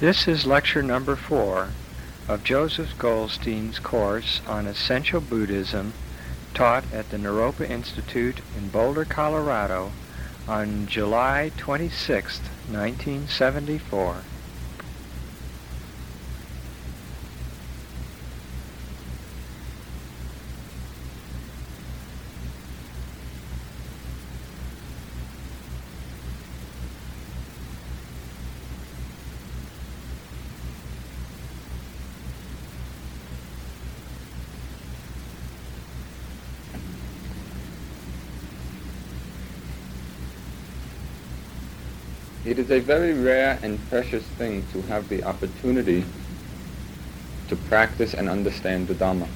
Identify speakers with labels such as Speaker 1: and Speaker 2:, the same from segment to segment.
Speaker 1: This is lecture number four of Joseph Goldstein's course on Essential Buddhism taught at the Naropa Institute in Boulder, Colorado on July 26, 1974.
Speaker 2: It is a very rare and precious thing to have the opportunity to practice and understand the Dhamma.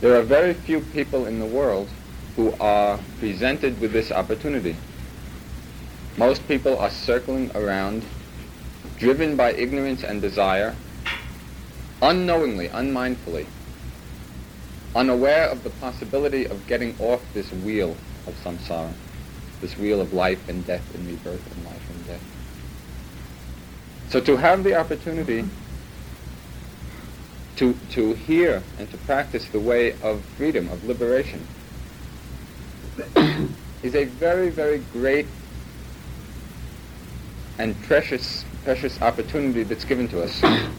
Speaker 2: There are very few people in the world who are presented with this opportunity. Most people are circling around, driven by ignorance and desire, unknowingly, unmindfully, unaware of the possibility of getting off this wheel of samsara this wheel of life and death and rebirth and life and death. So to have the opportunity to, to hear and to practice the way of freedom, of liberation, is a very, very great and precious, precious opportunity that's given to us.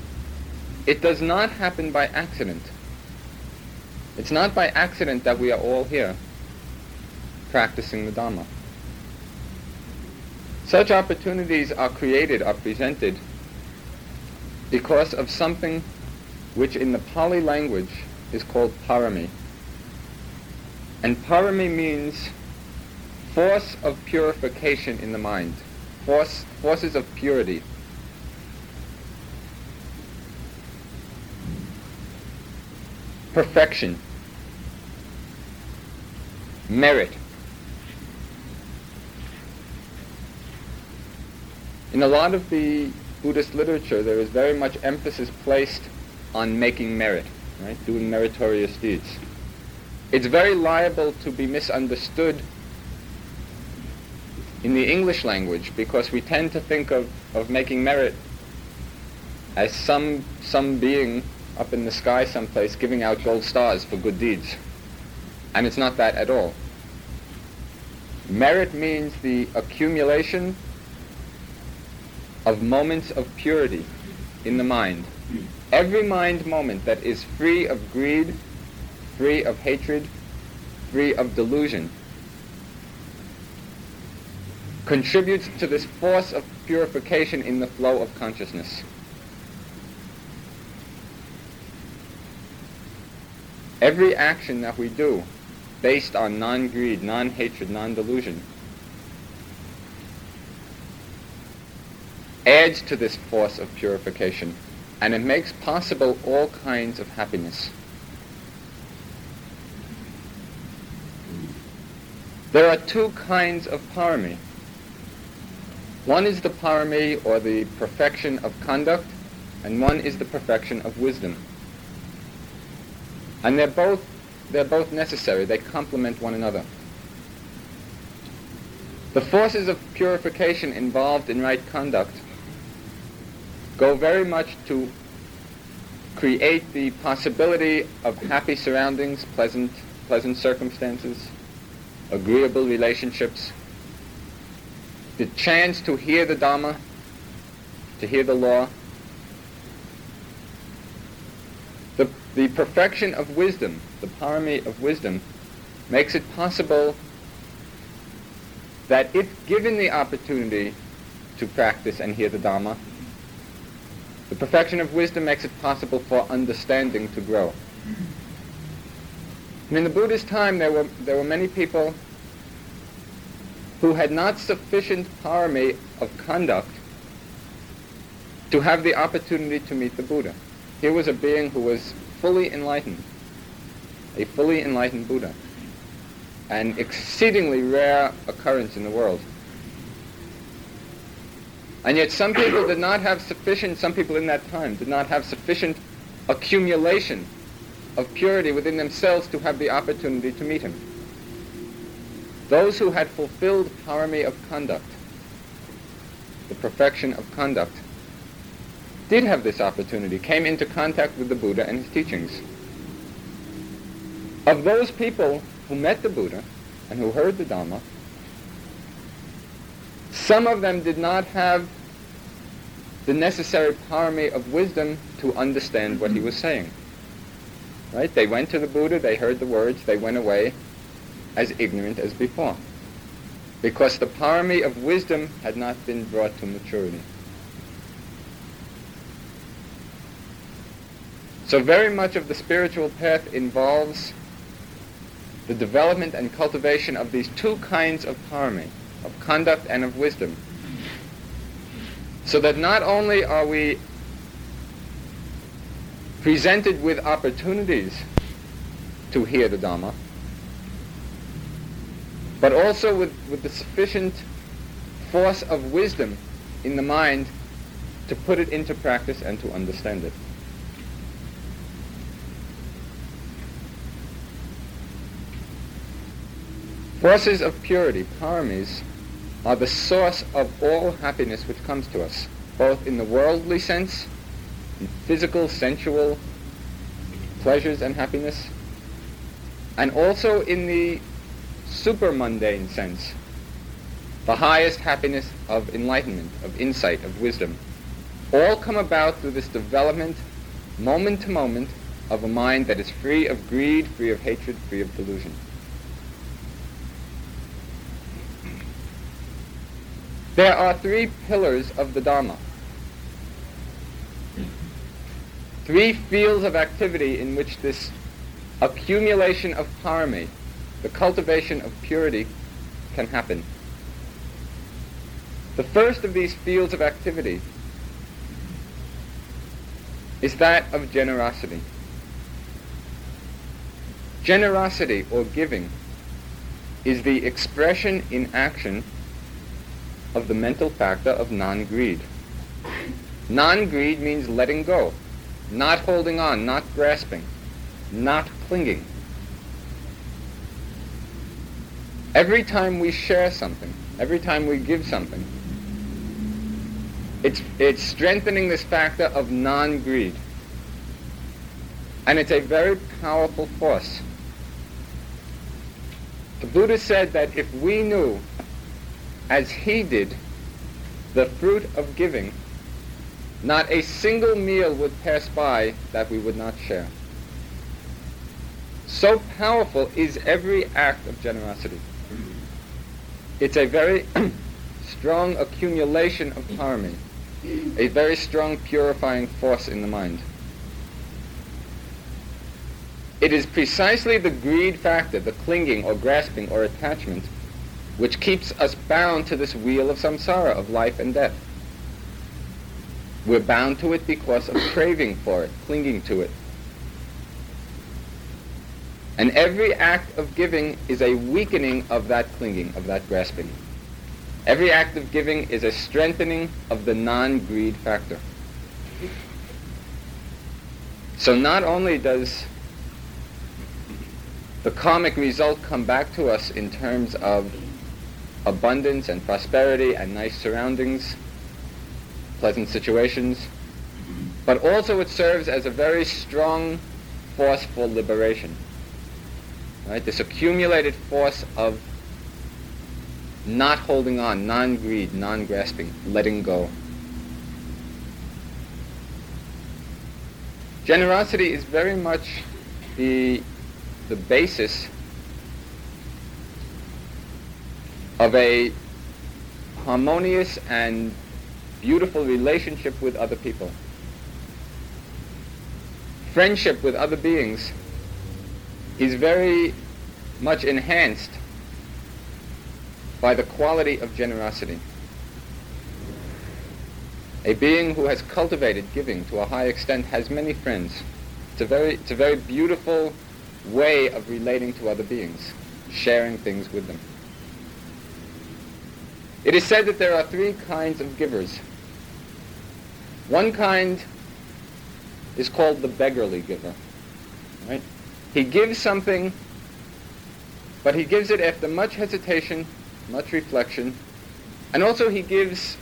Speaker 2: It does not happen by accident. It's not by accident that we are all here practicing the Dhamma. Such opportunities are created, are presented because of something which in the Pali language is called parami. And parami means force of purification in the mind, force, forces of purity. Perfection, merit, In a lot of the Buddhist literature, there is very much emphasis placed on making merit, right? Doing meritorious deeds. It's very liable to be misunderstood in the English language because we tend to think of, of making merit as some, some being up in the sky someplace giving out gold stars for good deeds. And it's not that at all. Merit means the accumulation of moments of purity in the mind. Every mind moment that is free of greed, free of hatred, free of delusion, contributes to this force of purification in the flow of consciousness. Every action that we do based on non-greed, non-hatred, non-delusion adds to this force of purification and it makes possible all kinds of happiness. There are two kinds of parami. One is the parami or the perfection of conduct and one is the perfection of wisdom. And they're both, they're both necessary. They complement one another. The forces of purification involved in right conduct go very much to create the possibility of happy surroundings, pleasant, pleasant circumstances, agreeable relationships, the chance to hear the Dhamma, to hear the law, the, the perfection of wisdom, the parami of wisdom, makes it possible that if given the opportunity to practice and hear the Dhamma, the perfection of wisdom makes it possible for understanding to grow. And in the Buddhist time, there were, there were many people who had not sufficient parami of conduct to have the opportunity to meet the Buddha. Here was a being who was fully enlightened, a fully enlightened Buddha, an exceedingly rare occurrence in the world. And yet some people did not have sufficient, some people in that time did not have sufficient accumulation of purity within themselves to have the opportunity to meet him. Those who had fulfilled parami of conduct the perfection of conduct, did have this opportunity, came into contact with the Buddha and his teachings. Of those people who met the Buddha and who heard the Dhamma, some of them did not have the necessary parami of wisdom to understand what he was saying. Right? They went to the Buddha, they heard the words, they went away as ignorant as before. Because the parami of wisdom had not been brought to maturity. So very much of the spiritual path involves the development and cultivation of these two kinds of parami, of conduct and of wisdom. So that not only are we presented with opportunities to hear the Dhamma, but also with, with the sufficient force of wisdom in the mind to put it into practice and to understand it. Forces of purity, paramis, are the source of all happiness which comes to us, both in the worldly sense, physical, sensual pleasures and happiness, and also in the supermundane sense, the highest happiness of enlightenment, of insight, of wisdom. All come about through this development, moment to moment, of a mind that is free of greed, free of hatred, free of delusion. There are three pillars of the Dharma. Three fields of activity in which this accumulation of parami, the cultivation of purity, can happen. The first of these fields of activity is that of generosity. Generosity, or giving, is the expression in action of the mental factor of non-greed. Non-greed means letting go, not holding on, not grasping, not clinging. Every time we share something, every time we give something, it's, it's strengthening this factor of non-greed. And it's a very powerful force. The Buddha said that if we knew as he did the fruit of giving, not a single meal would pass by that we would not share. So powerful is every act of generosity. It's a very strong accumulation of parami, a very strong purifying force in the mind. It is precisely the greed factor, the clinging or grasping or attachment, which keeps us bound to this wheel of samsara, of life and death. We're bound to it because of craving for it, clinging to it. And every act of giving is a weakening of that clinging, of that grasping. Every act of giving is a strengthening of the non-greed factor. So not only does the karmic result come back to us in terms of abundance and prosperity and nice surroundings, pleasant situations, but also it serves as a very strong force for liberation. Right? This accumulated force of not holding on, non-greed, non-grasping, letting go. Generosity is very much the, the basis of a harmonious and beautiful relationship with other people. Friendship with other beings is very much enhanced by the quality of generosity. A being who has cultivated giving to a high extent has many friends. It's a very, it's a very beautiful way of relating to other beings, sharing things with them. It is said that there are three kinds of givers. One kind is called the beggarly giver. Right? He gives something, but he gives it after much hesitation, much reflection, and also he gives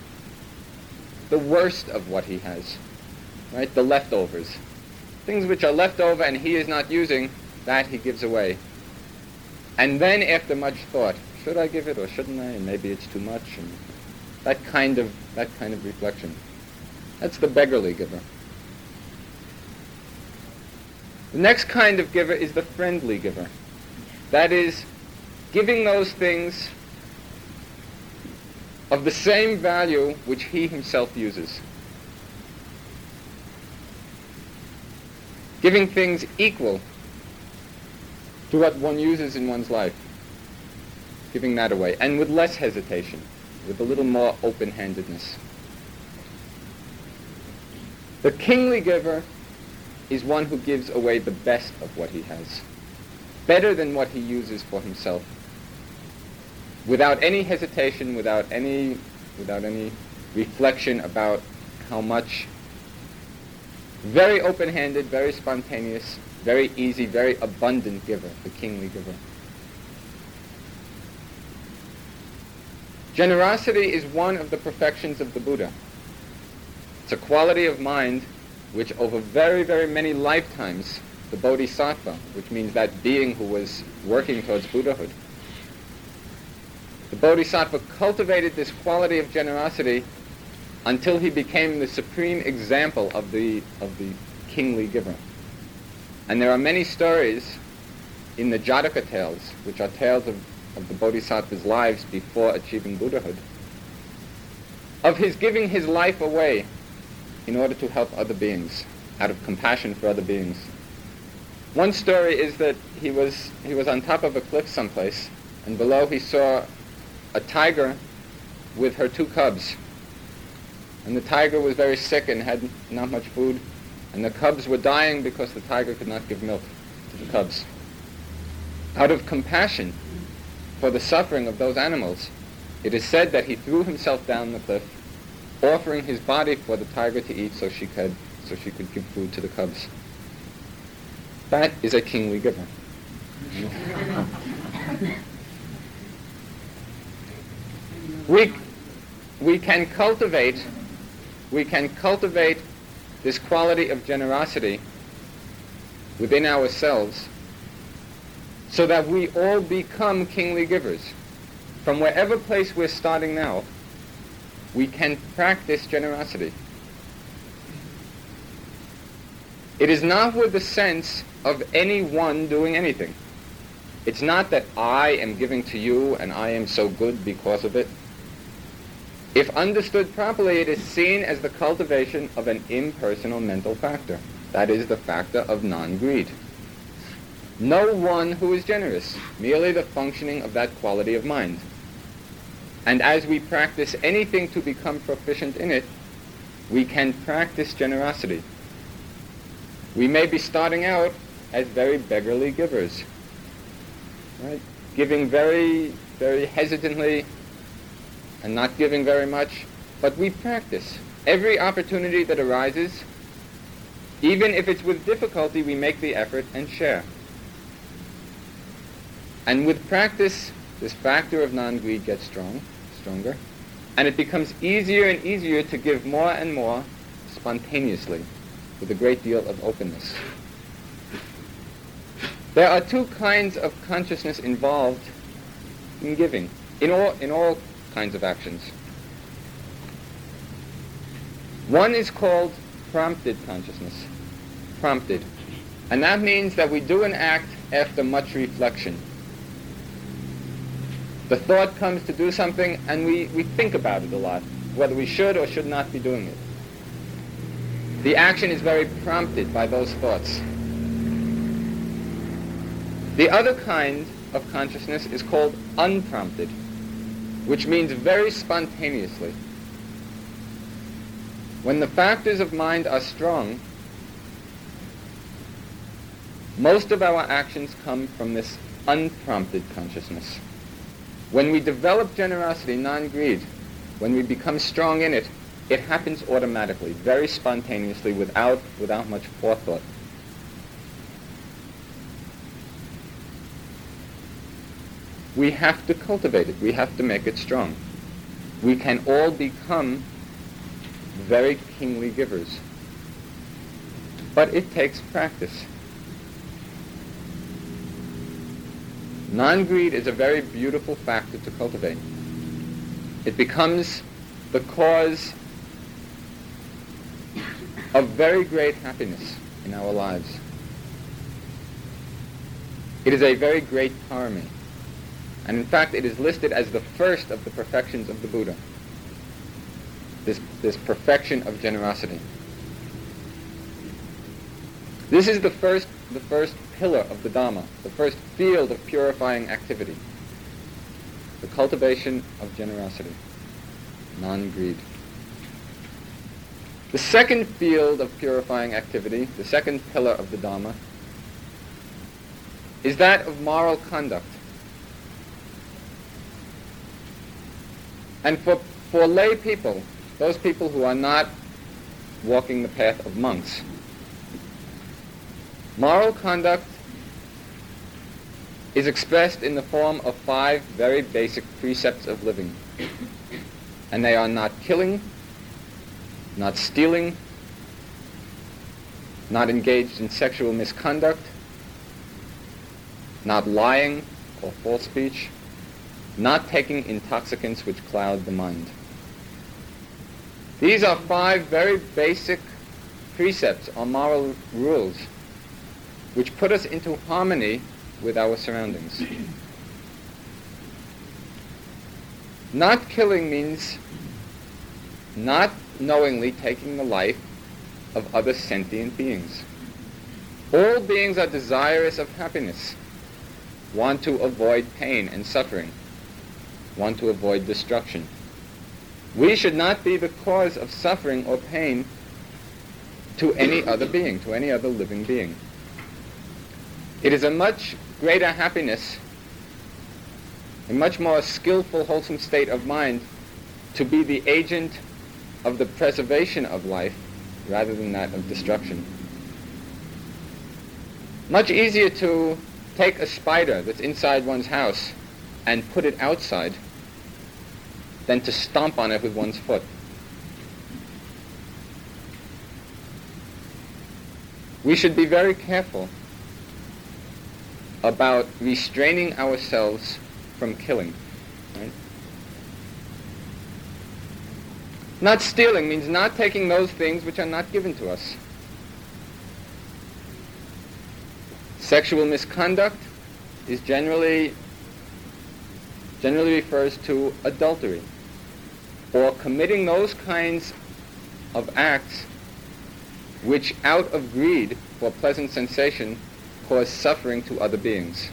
Speaker 2: the worst of what he has, right? The leftovers. Things which are left over and he is not using, that he gives away. And then after much thought, should I give it or shouldn't I? And maybe it's too much. And that kind of, that kind of reflection. That's the beggarly giver. The next kind of giver is the friendly giver. That is, giving those things of the same value which he himself uses. Giving things equal to what one uses in one's life. Giving that away. And with less hesitation, with a little more open-handedness. The kingly giver is one who gives away the best of what he has, better than what he uses for himself without any hesitation, without any, without any reflection about how much. Very open-handed, very spontaneous, very easy, very abundant giver, the kingly giver. Generosity is one of the perfections of the Buddha. It's a quality of mind which over very, very many lifetimes, the Bodhisattva, which means that being who was working towards Buddhahood, the Bodhisattva cultivated this quality of generosity until he became the supreme example of the, of the kingly giver. And there are many stories in the Jataka tales, which are tales of, of the Bodhisattva's lives before achieving Buddhahood, of his giving his life away in order to help other beings, out of compassion for other beings. One story is that he was, he was on top of a cliff someplace, and below he saw a tiger with her two cubs. And the tiger was very sick and had not much food. And the cubs were dying because the tiger could not give milk to the cubs. Out of compassion for the suffering of those animals, it is said that he threw himself down the cliff, offering his body for the tiger to eat so she could, so she could give food to the cubs. That is a kingly giver. we, we can cultivate, we can cultivate this quality of generosity within ourselves so that we all become kingly givers. From wherever place we're starting now, we can practice generosity. It is not with the sense of anyone doing anything. It's not that I am giving to you and I am so good because of it. If understood properly, it is seen as the cultivation of an impersonal mental factor. That is the factor of non-greed. No one who is generous, merely the functioning of that quality of mind. And as we practice anything to become proficient in it, we can practice generosity. We may be starting out as very beggarly givers, right? Giving very, very hesitantly, and not giving very much, but we practice. Every opportunity that arises, even if it's with difficulty, we make the effort and share. And with practice, this factor of non-greed gets strong, stronger, and it becomes easier and easier to give more and more spontaneously, with a great deal of openness. There are two kinds of consciousness involved in giving, in all, in all kinds of actions. One is called prompted consciousness. Prompted. And that means that we do an act after much reflection. The thought comes to do something and we, we think about it a lot, whether we should or should not be doing it. The action is very prompted by those thoughts. The other kind of consciousness is called unprompted which means very spontaneously. When the factors of mind are strong, most of our actions come from this unprompted consciousness. When we develop generosity, non-greed, when we become strong in it, it happens automatically, very spontaneously, without, without much forethought. we have to cultivate it. We have to make it strong. We can all become very kingly givers. But it takes practice. Non-greed is a very beautiful factor to cultivate. It becomes the cause of very great happiness in our lives. It is a very great parami. And in fact, it is listed as the first of the perfections of the Buddha. This, this perfection of generosity. This is the first, the first pillar of the Dhamma, the first field of purifying activity. The cultivation of generosity, non-greed. The second field of purifying activity, the second pillar of the Dhamma, is that of moral conduct. And for, for lay people, those people who are not walking the path of monks, moral conduct is expressed in the form of five very basic precepts of living. And they are not killing, not stealing, not engaged in sexual misconduct, not lying or false speech, not taking intoxicants which cloud the mind. These are five very basic precepts or moral rules which put us into harmony with our surroundings. Not killing means not knowingly taking the life of other sentient beings. All beings are desirous of happiness want to avoid pain and suffering, want to avoid destruction. We should not be the cause of suffering or pain to any other being, to any other living being. It is a much greater happiness, a much more skillful, wholesome state of mind to be the agent of the preservation of life rather than that of destruction. Much easier to take a spider that's inside one's house and put it outside than to stomp on it with one's foot. We should be very careful about restraining ourselves from killing. Right? Not stealing means not taking those things which are not given to us. Sexual misconduct is generally generally refers to adultery or committing those kinds of acts which out of greed for pleasant sensation cause suffering to other beings.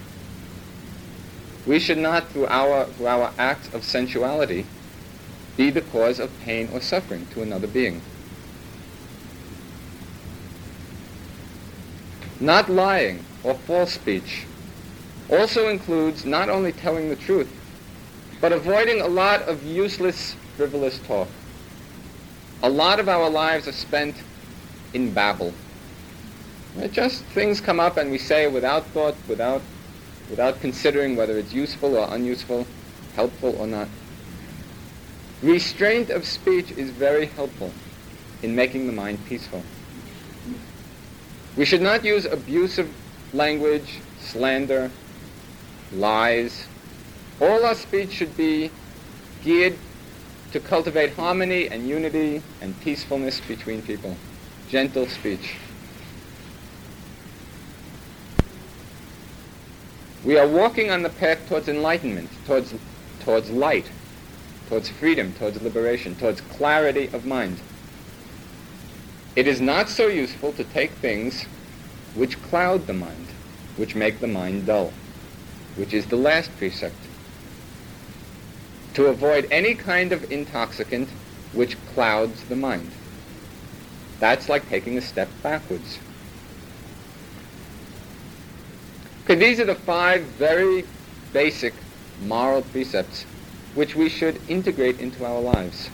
Speaker 2: We should not through our through our acts of sensuality be the cause of pain or suffering to another being. Not lying or false speech also includes not only telling the truth, but avoiding a lot of useless, frivolous talk. A lot of our lives are spent in babble. It just things come up and we say without thought, without, without considering whether it's useful or unuseful, helpful or not. Restraint of speech is very helpful in making the mind peaceful. We should not use abusive language, slander, lies. All our speech should be geared to cultivate harmony and unity and peacefulness between people. Gentle speech. We are walking on the path towards enlightenment, towards, towards light, towards freedom, towards liberation, towards clarity of mind. It is not so useful to take things which cloud the mind, which make the mind dull, which is the last precept. To avoid any kind of intoxicant which clouds the mind. That's like taking a step backwards. Okay, these are the five very basic moral precepts which we should integrate into our lives.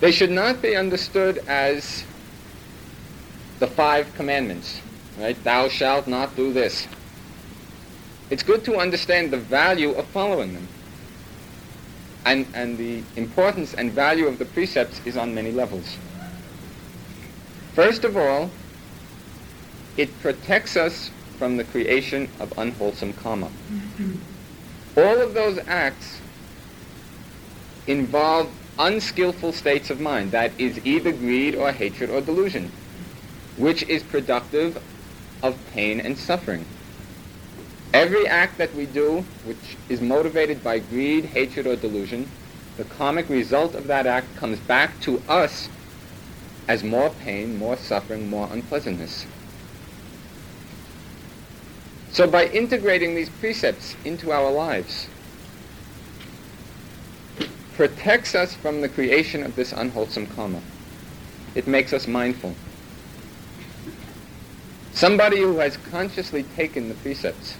Speaker 2: They should not be understood as the five commandments, right? Thou shalt not do this. It's good to understand the value of following them. and, and the importance and value of the precepts is on many levels. First of all, it protects us from the creation of unwholesome karma. Mm-hmm. All of those acts involve unskillful states of mind, that is either greed or hatred or delusion, which is productive of pain and suffering. Every act that we do which is motivated by greed, hatred, or delusion, the karmic result of that act comes back to us as more pain, more suffering, more unpleasantness. So by integrating these precepts into our lives, protects us from the creation of this unwholesome karma. It makes us mindful. Somebody who has consciously taken the precepts,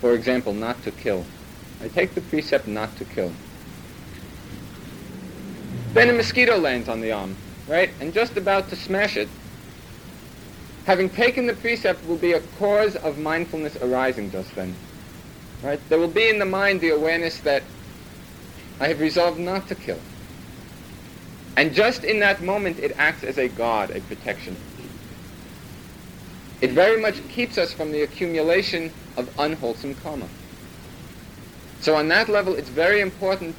Speaker 2: for example, not to kill. I take the precept not to kill. Then a mosquito lands on the arm, right? And just about to smash it, having taken the precept will be a cause of mindfulness arising just then. Right? There will be in the mind the awareness that I have resolved not to kill. And just in that moment, it acts as a guard, a protection. It very much keeps us from the accumulation of unwholesome karma. So on that level, it's very important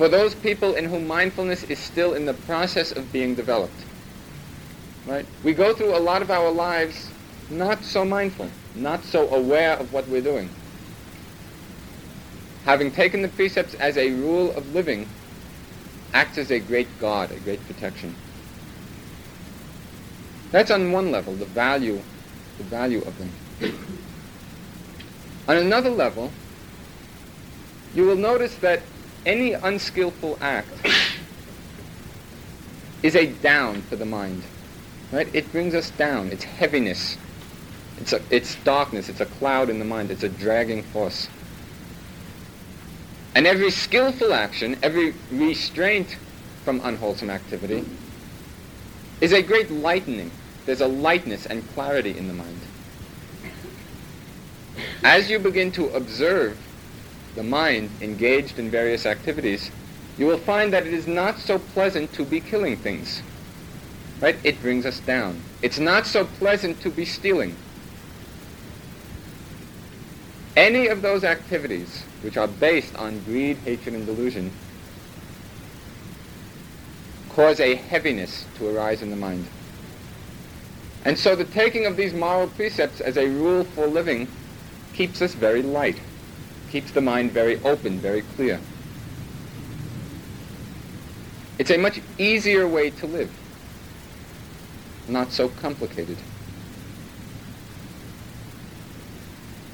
Speaker 2: for those people in whom mindfulness is still in the process of being developed. Right? We go through a lot of our lives not so mindful, not so aware of what we're doing. Having taken the precepts as a rule of living, acts as a great guard, a great protection. That's on one level, the value, the value of them. on another level, you will notice that any unskillful act is a down for the mind. Right? It brings us down. It's heaviness. It's, a, it's darkness. It's a cloud in the mind. It's a dragging force. And every skillful action, every restraint from unwholesome activity, is a great lightening. There's a lightness and clarity in the mind. As you begin to observe the mind engaged in various activities, you will find that it is not so pleasant to be killing things. Right? It brings us down. It's not so pleasant to be stealing. Any of those activities which are based on greed, hatred, and delusion cause a heaviness to arise in the mind. And so the taking of these moral precepts as a rule for living keeps us very light keeps the mind very open, very clear. It's a much easier way to live, not so complicated.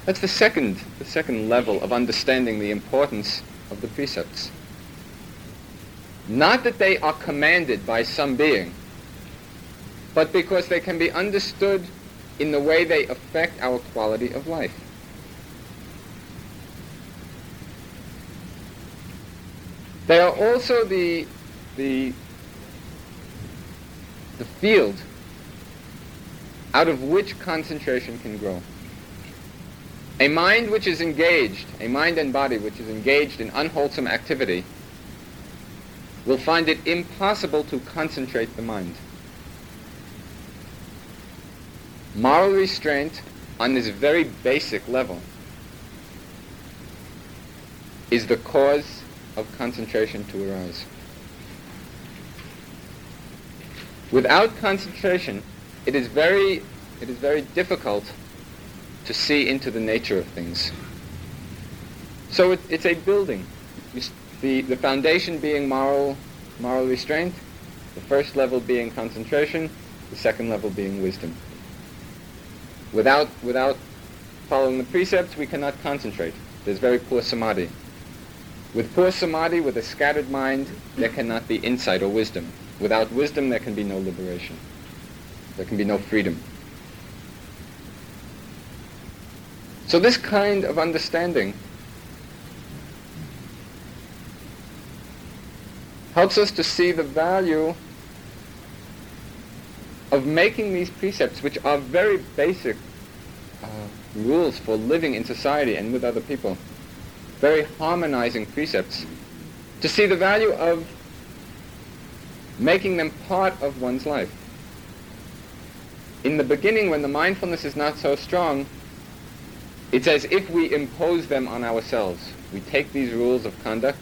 Speaker 2: That's the second, the second level of understanding the importance of the precepts. Not that they are commanded by some being, but because they can be understood in the way they affect our quality of life. They are also the, the, the field out of which concentration can grow. A mind which is engaged, a mind and body which is engaged in unwholesome activity, will find it impossible to concentrate the mind. Moral restraint on this very basic level is the cause of concentration to arise. Without concentration, it is very, it is very difficult to see into the nature of things. So it, it's a building. The, the foundation being moral, moral restraint, the first level being concentration, the second level being wisdom. Without, without following the precepts, we cannot concentrate. There's very poor samadhi. With poor samadhi, with a scattered mind, there cannot be insight or wisdom. Without wisdom, there can be no liberation. There can be no freedom. So this kind of understanding helps us to see the value of making these precepts, which are very basic uh, rules for living in society and with other people, very harmonizing precepts, to see the value of making them part of one's life. In the beginning, when the mindfulness is not so strong, it's as if we impose them on ourselves. We take these rules of conduct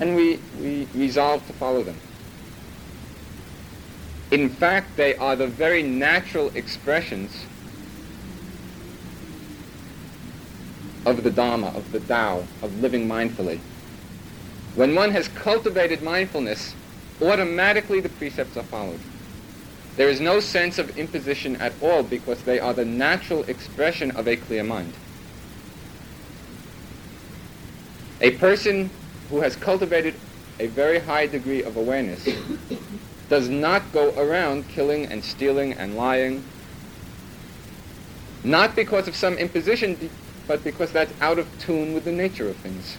Speaker 2: and we, we resolve to follow them. In fact, they are the very natural expressions of the Dharma, of the Tao, of living mindfully. When one has cultivated mindfulness, automatically the precepts are followed. There is no sense of imposition at all because they are the natural expression of a clear mind. A person who has cultivated a very high degree of awareness does not go around killing and stealing and lying, not because of some imposition, but because that's out of tune with the nature of things.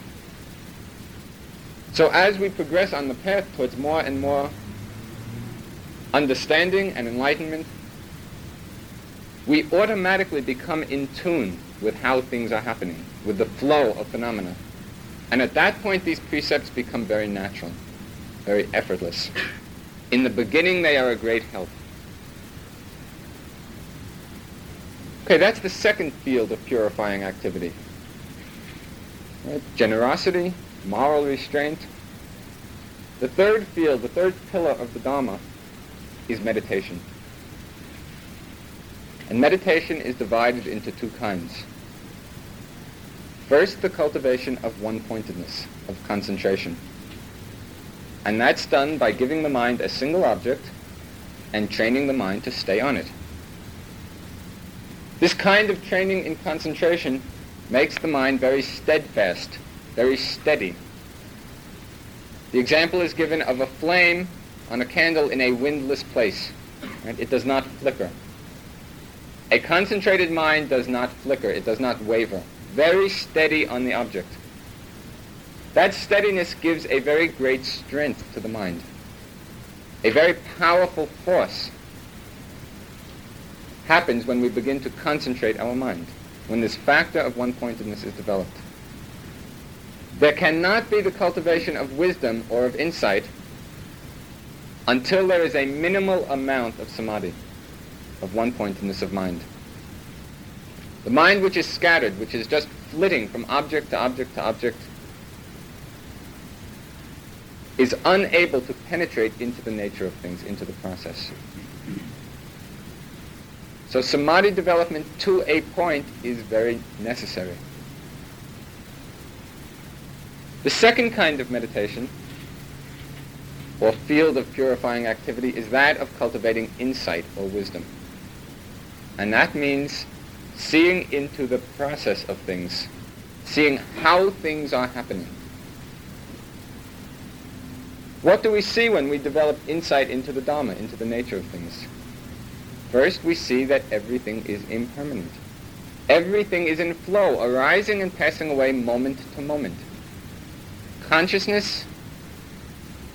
Speaker 2: So as we progress on the path towards more and more understanding and enlightenment, we automatically become in tune with how things are happening, with the flow of phenomena. And at that point, these precepts become very natural, very effortless. In the beginning, they are a great help. Okay, that's the second field of purifying activity. Right? Generosity, moral restraint. The third field, the third pillar of the Dharma is meditation. And meditation is divided into two kinds. First, the cultivation of one-pointedness, of concentration. And that's done by giving the mind a single object and training the mind to stay on it. This kind of training in concentration makes the mind very steadfast, very steady. The example is given of a flame on a candle in a windless place. Right? It does not flicker. A concentrated mind does not flicker. It does not waver. Very steady on the object. That steadiness gives a very great strength to the mind, a very powerful force happens when we begin to concentrate our mind, when this factor of one-pointedness is developed. There cannot be the cultivation of wisdom or of insight until there is a minimal amount of samadhi, of one-pointedness of mind. The mind which is scattered, which is just flitting from object to object to object, is unable to penetrate into the nature of things, into the process. So samadhi development to a point is very necessary. The second kind of meditation, or field of purifying activity, is that of cultivating insight or wisdom. And that means seeing into the process of things, seeing how things are happening. What do we see when we develop insight into the Dharma, into the nature of things? First, we see that everything is impermanent. Everything is in flow, arising and passing away moment to moment. Consciousness,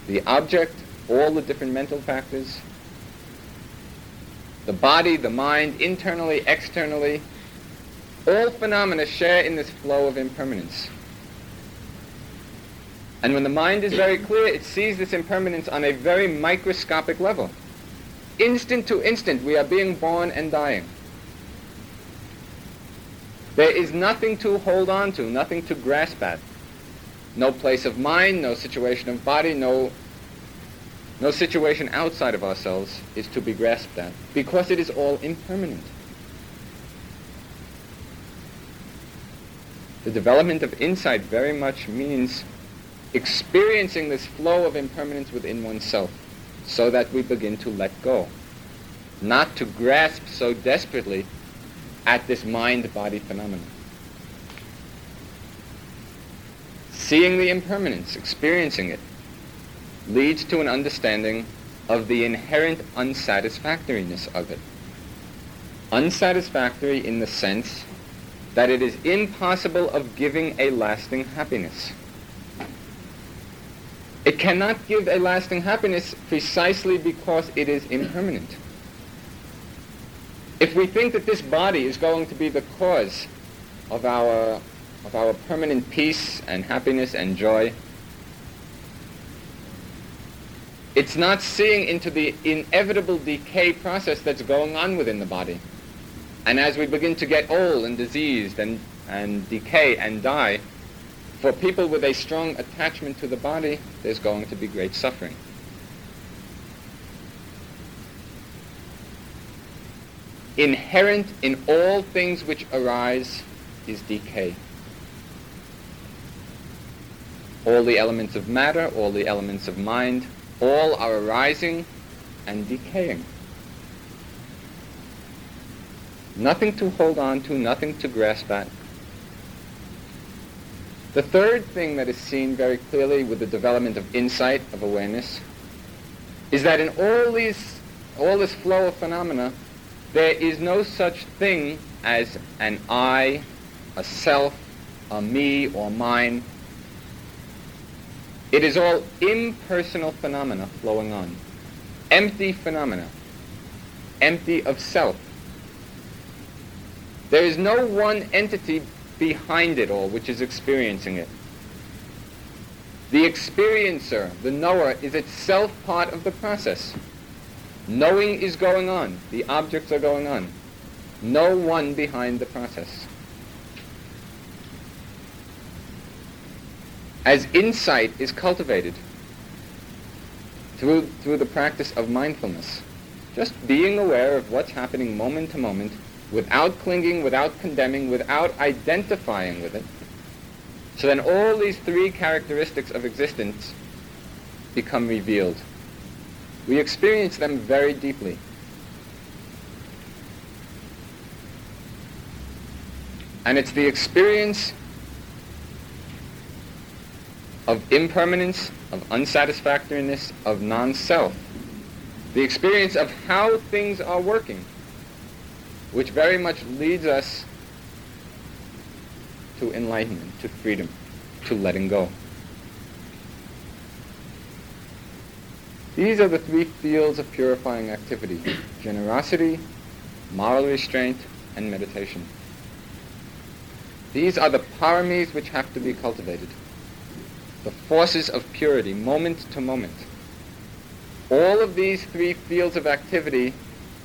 Speaker 2: the object, all the different mental factors, the body, the mind, internally, externally, all phenomena share in this flow of impermanence. And when the mind is very clear, it sees this impermanence on a very microscopic level. Instant to instant, we are being born and dying. There is nothing to hold on to, nothing to grasp at. No place of mind, no situation of body, no, no situation outside of ourselves is to be grasped at, because it is all impermanent. The development of insight very much means experiencing this flow of impermanence within oneself so that we begin to let go, not to grasp so desperately at this mind-body phenomenon. Seeing the impermanence, experiencing it, leads to an understanding of the inherent unsatisfactoriness of it. Unsatisfactory in the sense that it is impossible of giving a lasting happiness. It cannot give a lasting happiness precisely because it is impermanent. If we think that this body is going to be the cause of our, of our permanent peace and happiness and joy, it's not seeing into the inevitable decay process that's going on within the body. And as we begin to get old and diseased and, and decay and die, for people with a strong attachment to the body, there's going to be great suffering. Inherent in all things which arise is decay. All the elements of matter, all the elements of mind, all are arising and decaying. Nothing to hold on to, nothing to grasp at. The third thing that is seen very clearly with the development of insight, of awareness, is that in all these, all this flow of phenomena, there is no such thing as an I, a self, a me or mine. It is all impersonal phenomena flowing on. Empty phenomena. Empty of self. There is no one entity behind it all which is experiencing it. The experiencer, the knower, is itself part of the process. Knowing is going on. The objects are going on. No one behind the process. As insight is cultivated through, through the practice of mindfulness, just being aware of what's happening moment to moment, without clinging, without condemning, without identifying with it. So then all these three characteristics of existence become revealed. We experience them very deeply. And it's the experience of impermanence, of unsatisfactoriness, of non-self. The experience of how things are working which very much leads us to enlightenment, to freedom, to letting go. These are the three fields of purifying activity, generosity, moral restraint, and meditation. These are the paramis which have to be cultivated, the forces of purity, moment to moment. All of these three fields of activity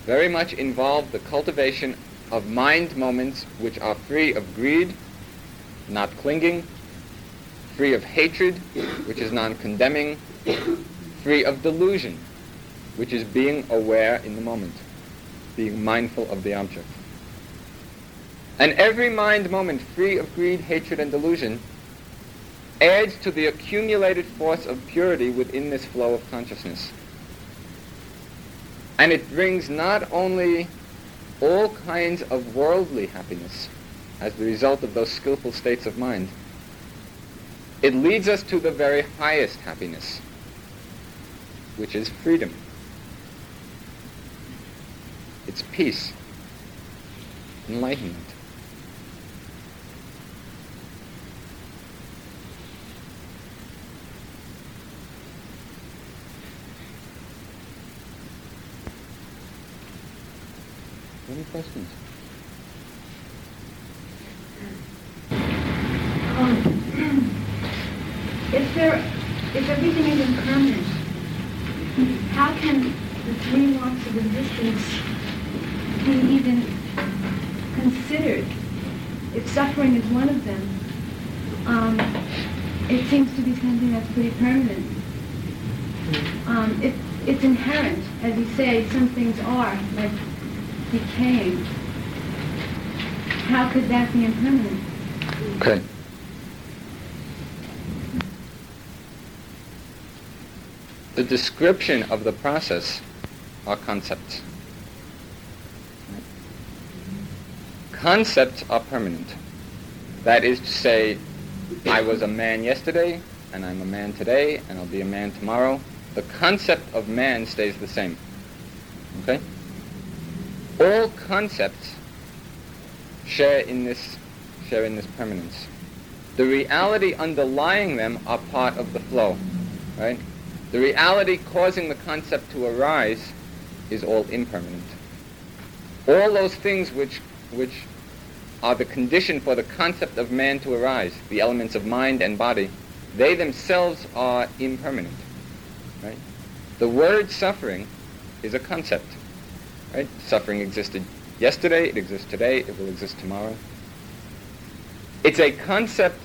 Speaker 2: very much involve the cultivation of mind moments which are free of greed, not clinging, free of hatred, which is non-condemning, free of delusion, which is being aware in the moment, being mindful of the object. And every mind moment free of greed, hatred, and delusion adds to the accumulated force of purity within this flow of consciousness. And it brings not only all kinds of worldly happiness as the result of those skillful states of mind, it leads us to the very highest happiness, which is freedom. It's peace, enlightenment. Any questions?
Speaker 3: Um, if there, if everything is impermanent, how can the three marks of existence be even considered? If suffering is one of them, um, it seems to be something that's pretty permanent. Um, it, it's inherent, as you say, some things are, like decaying, how could that be impermanent?
Speaker 2: Okay. The description of the process are concepts. Concepts are permanent. That is to say, I was a man yesterday, and I'm a man today, and I'll be a man tomorrow. The concept of man stays the same. Okay? All concepts share in this share in this permanence. The reality underlying them are part of the flow, right? The reality causing the concept to arise is all impermanent. All those things which, which are the condition for the concept of man to arise, the elements of mind and body, they themselves are impermanent. Right? The word suffering is a concept. Right? Suffering existed yesterday, it exists today, it will exist tomorrow. It's a concept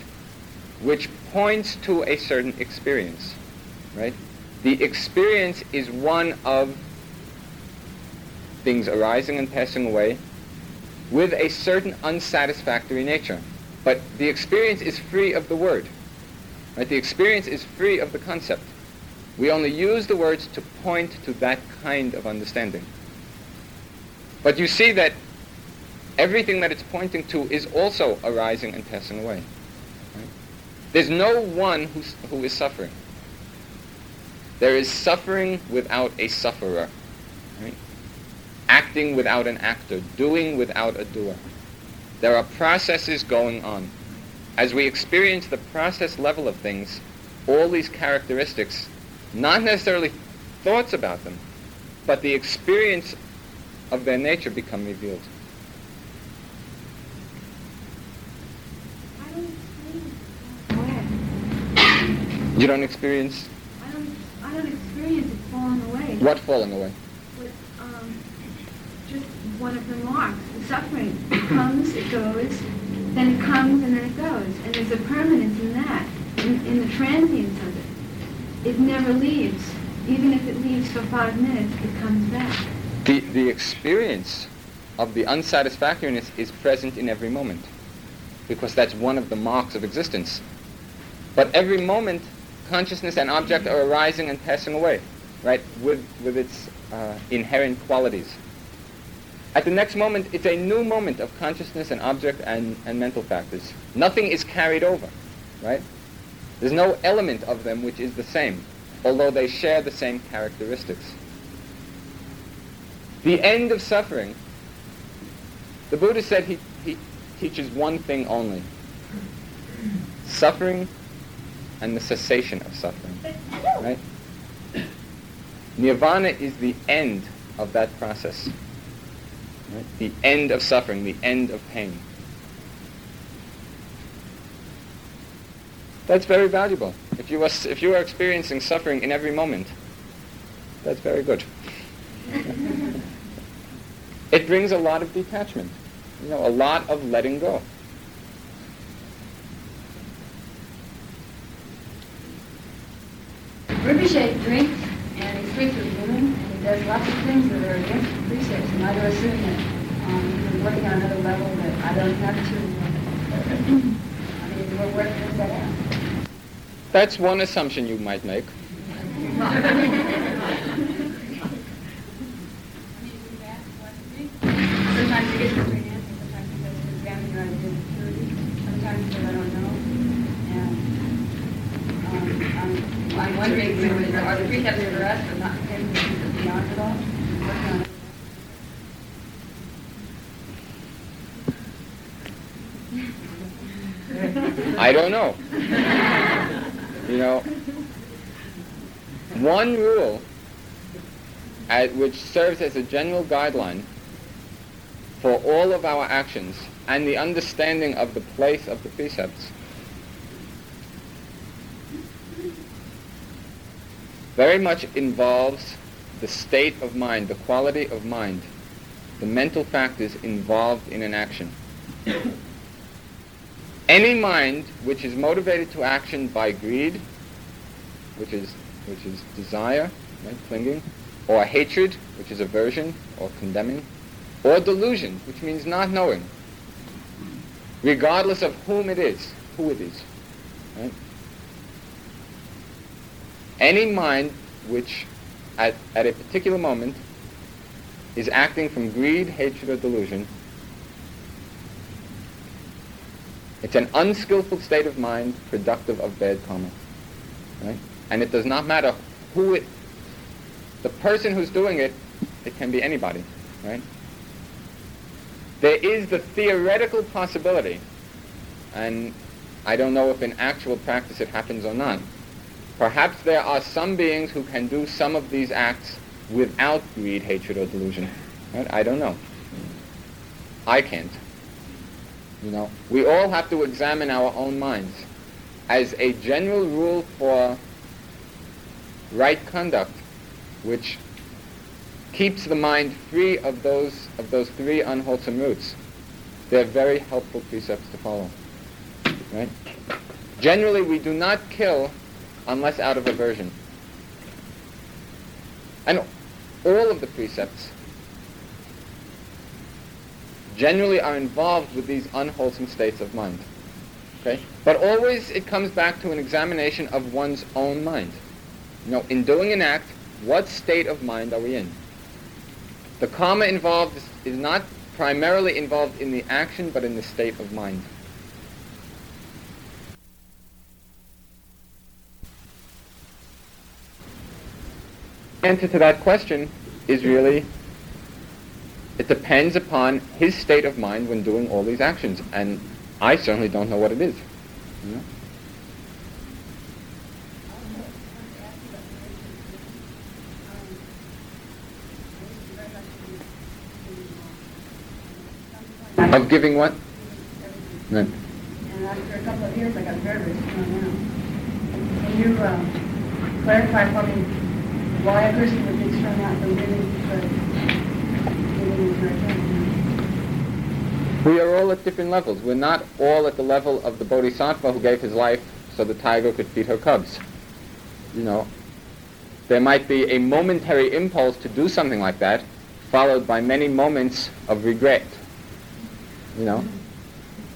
Speaker 2: which points to a certain experience. Right? The experience is one of things arising and passing away with a certain unsatisfactory nature. But the experience is free of the word. Right? The experience is free of the concept. We only use the words to point to that kind of understanding. But you see that everything that it's pointing to is also arising and passing away. Right? There's no one who's, who is suffering. There is suffering without a sufferer. Right? Acting without an actor. Doing without a doer. There are processes going on. As we experience the process level of things, all these characteristics, not necessarily thoughts about them, but the experience of their nature become revealed. You don't experience?
Speaker 3: I don't, I don't experience it falling away.
Speaker 2: What falling away?
Speaker 3: With, um, just one of the marks, the suffering. It comes, it goes, then it comes and then it goes. And there's a permanence in that, in, in the transience of it. It never leaves. Even if it leaves for five minutes, it comes back.
Speaker 2: The, the experience of the unsatisfactoriness is present in every moment because that's one of the marks of existence. But every moment, consciousness and object are arising and passing away, right, with, with its uh, inherent qualities. At the next moment, it's a new moment of consciousness and object and, and mental factors. Nothing is carried over, right? There's no element of them which is the same, although they share the same characteristics. The end of suffering, the Buddha said he, he teaches one thing only. Suffering and the cessation of suffering. Right? Nirvana is the end of that process. Right? The end of suffering, the end of pain. That's very valuable. If you are, if you are experiencing suffering in every moment, that's very good. It brings a lot of detachment, you know, a lot of letting go.
Speaker 4: Rinpoche drinks and he sleeps with women and he does lots of things that are against the precepts and I do assume that um, he's working on another level that I don't have to, I mean, we're working that out.
Speaker 2: That's one assumption you might make.
Speaker 4: Sometimes he gets between answers, sometimes he says, examine your purity, sometimes says, I don't know. And um, I'm, I'm wondering, you are the precepts for us, but not him, who's beyond it all? Working on.
Speaker 2: I don't know. You know, one rule at, which serves as a general guideline for all of our actions and the understanding of the place of the precepts very much involves the state of mind, the quality of mind, the mental factors involved in an action. Any mind which is motivated to action by greed, which is, which is desire, right, clinging, or hatred, which is aversion or condemning, or delusion, which means not knowing, regardless of whom it is, who it is. Right? Any mind which, at, at a particular moment, is acting from greed, hatred, or delusion, it's an unskillful state of mind productive of bad karma. Right? And it does not matter who it, the person who's doing it, it can be anybody. Right? There is the theoretical possibility, and I don't know if in actual practice it happens or not. Perhaps there are some beings who can do some of these acts without greed, hatred, or delusion. Right? I don't know. I can't. You know, we all have to examine our own minds. As a general rule for right conduct, which keeps the mind free of those of those three unwholesome roots, they're very helpful precepts to follow. Right? Generally, we do not kill unless out of aversion. And all of the precepts generally are involved with these unwholesome states of mind. Okay? But always it comes back to an examination of one's own mind. You know, in doing an act, what state of mind are we in? The karma involved is, is not primarily involved in the action, but in the state of mind. Answer to that question is really it depends upon his state of mind when doing all these actions, and I certainly don't know what it is. Of giving what?
Speaker 4: None. And after a couple of years, I got nervous, you know, now. Can you um, clarify for me why a person would be strung out from giving
Speaker 2: we are all at different levels. We're not all at the level of the bodhisattva who gave his life so the tiger could feed her cubs. You know, there might be a momentary impulse to do something like that, followed by many moments of regret. You know,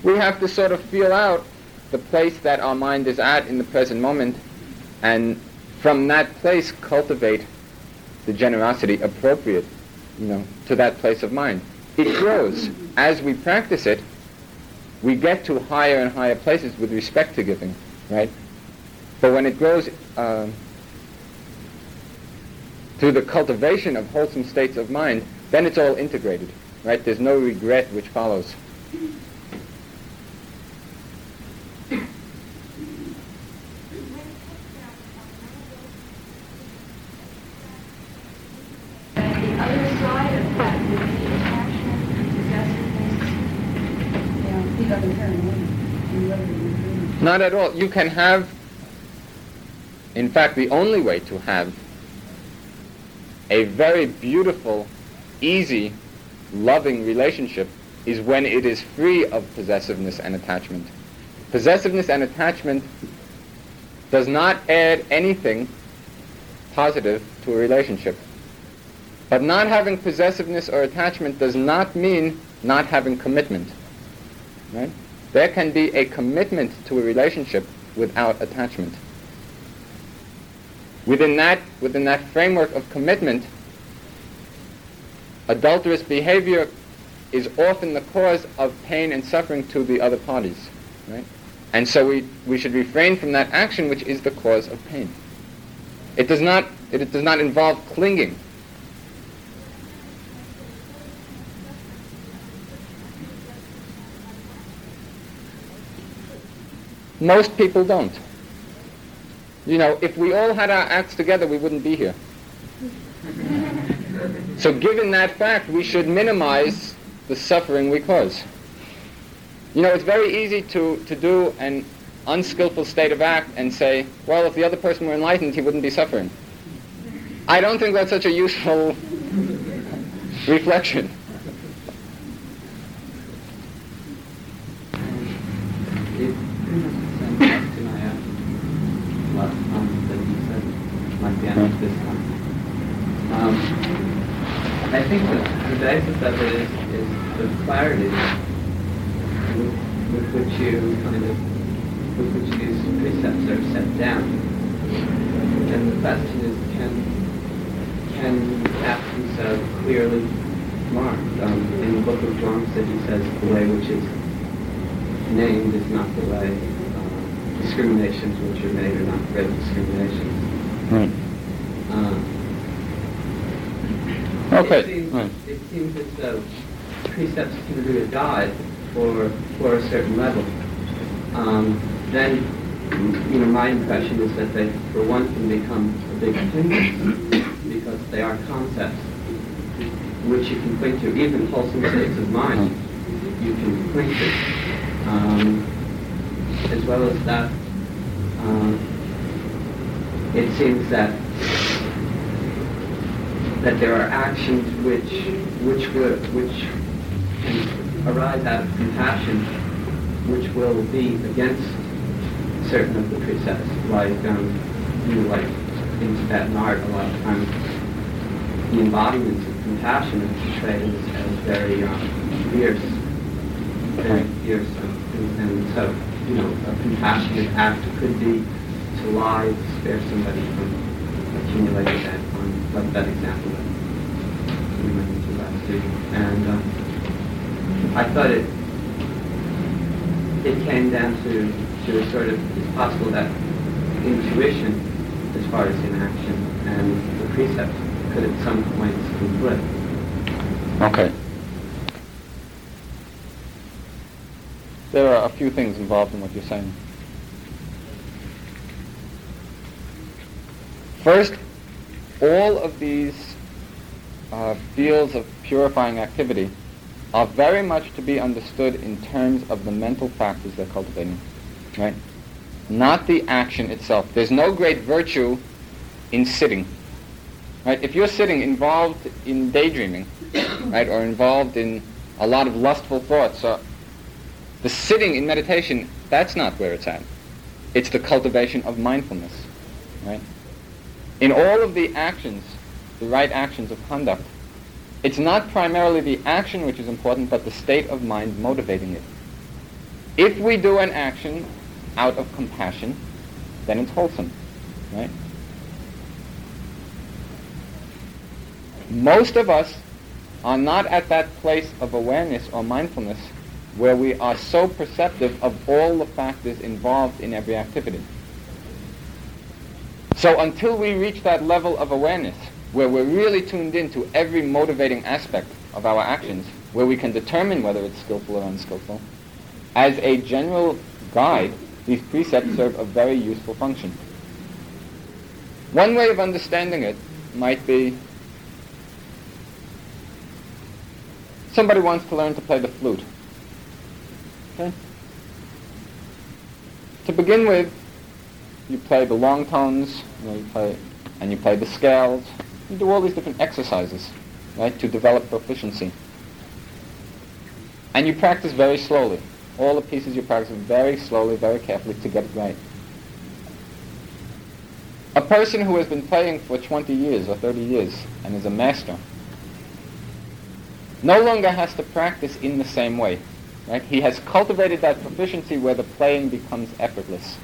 Speaker 2: we have to sort of feel out the place that our mind is at in the present moment, and from that place cultivate the generosity appropriate, you know, to that place of mind. It grows as we practice it. We get to higher and higher places with respect to giving, right? But when it grows uh, through the cultivation of wholesome states of mind, then it's all integrated, right? There's no regret which follows. Not at all. You can have, in fact, the only way to have a very beautiful, easy, loving relationship is when it is free of possessiveness and attachment. Possessiveness and attachment does not add anything positive to a relationship. But not having possessiveness or attachment does not mean not having commitment. Right? There can be a commitment to a relationship without attachment. Within that, within that framework of commitment, adulterous behavior is often the cause of pain and suffering to the other parties. Right? And so we, we should refrain from that action which is the cause of pain. It does not, it does not involve clinging Most people don't. You know, if we all had our acts together, we wouldn't be here. so given that fact, we should minimize the suffering we cause. You know, it's very easy to, to do an unskillful state of act and say, well, if the other person were enlightened, he wouldn't be suffering. I don't think that's such a useful reflection.
Speaker 5: Um, I think the, the basis of it is, is the clarity with, with which you kind of with which these precepts are set down. And the question is, can can be so clearly marked? Um, in the book of Dwamsa, he says the way which is named is not the way. Uh, discriminations which are made are not great discriminations.
Speaker 2: Right.
Speaker 5: Um,
Speaker 2: Okay.
Speaker 5: It seems, it seems as though precepts can be a God for, for a certain level. Um, then, you know, my impression is that they, for one, can become a big hindrance because they are concepts which you can cling to, even wholesome states of mind you can point to. Um, as well as that, um, it seems that that there are actions which which will, which can arise out of compassion, which will be against certain of the precepts, like um, you know, like in Tibetan art, a lot of times the embodiments of compassion are portrayed as, very um, fierce, very fierce, and, and so you know, a compassionate act could be to lie to spare somebody from accumulating that, um, like that example that we went into last week. And um, I thought it it came down to, to a sort of, it's possible that intuition, as far as inaction, and the precepts could at some points conflict.
Speaker 2: Okay. There are a few things involved in what you're saying. First, all of these uh, fields of purifying activity are very much to be understood in terms of the mental factors they're cultivating, right? Not the action itself. There's no great virtue in sitting, right? If you're sitting involved in daydreaming, right, or involved in a lot of lustful thoughts, or the sitting in meditation, that's not where it's at. It's the cultivation of mindfulness, right? In all of the actions, the right actions of conduct, it's not primarily the action which is important, but the state of mind motivating it. If we do an action out of compassion, then it's wholesome, right? Most of us are not at that place of awareness or mindfulness where we are so perceptive of all the factors involved in every activity. So until we reach that level of awareness, where we're really tuned into every motivating aspect of our actions, where we can determine whether it's skillful or unskillful, as a general guide, these precepts serve a very useful function. One way of understanding it might be somebody wants to learn to play the flute. Okay? To begin with, you play the long tones, you, know, you play, and you play the scales. You do all these different exercises, right, to develop proficiency. And you practice very slowly. All the pieces you practice very slowly, very carefully to get it right. A person who has been playing for 20 years or 30 years and is a master no longer has to practice in the same way. Right? He has cultivated that proficiency where the playing becomes effortless.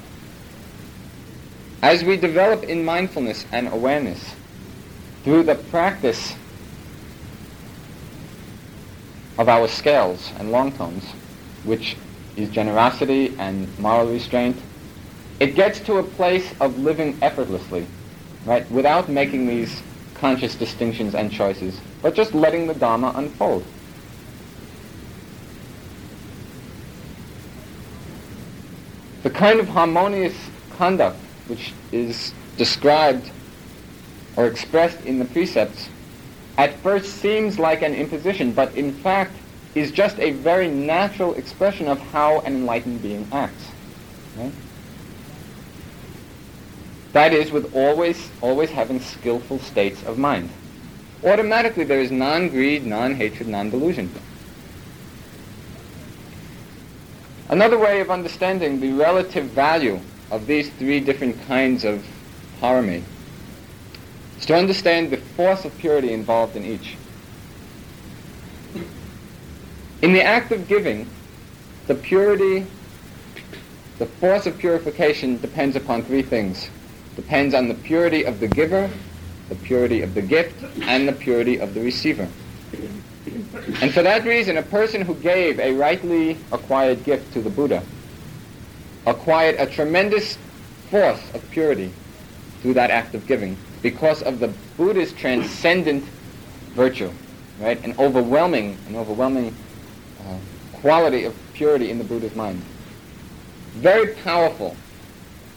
Speaker 2: As we develop in mindfulness and awareness, through the practice of our scales and long tones, which is generosity and moral restraint, it gets to a place of living effortlessly, right, without making these conscious distinctions and choices, but just letting the Dharma unfold. The kind of harmonious conduct which is described or expressed in the precepts at first seems like an imposition, but in fact is just a very natural expression of how an enlightened being acts. That is, with always, always having skillful states of mind. Automatically there is non-greed, non-hatred, non-delusion. Another way of understanding the relative value of these three different kinds of harmony is to understand the force of purity involved in each. In the act of giving, the purity, the force of purification depends upon three things. Depends on the purity of the giver, the purity of the gift, and the purity of the receiver. And for that reason, a person who gave a rightly acquired gift to the Buddha acquired a tremendous force of purity through that act of giving because of the Buddha's transcendent virtue, right? An overwhelming, an overwhelming uh, quality of purity in the Buddha's mind. Very powerful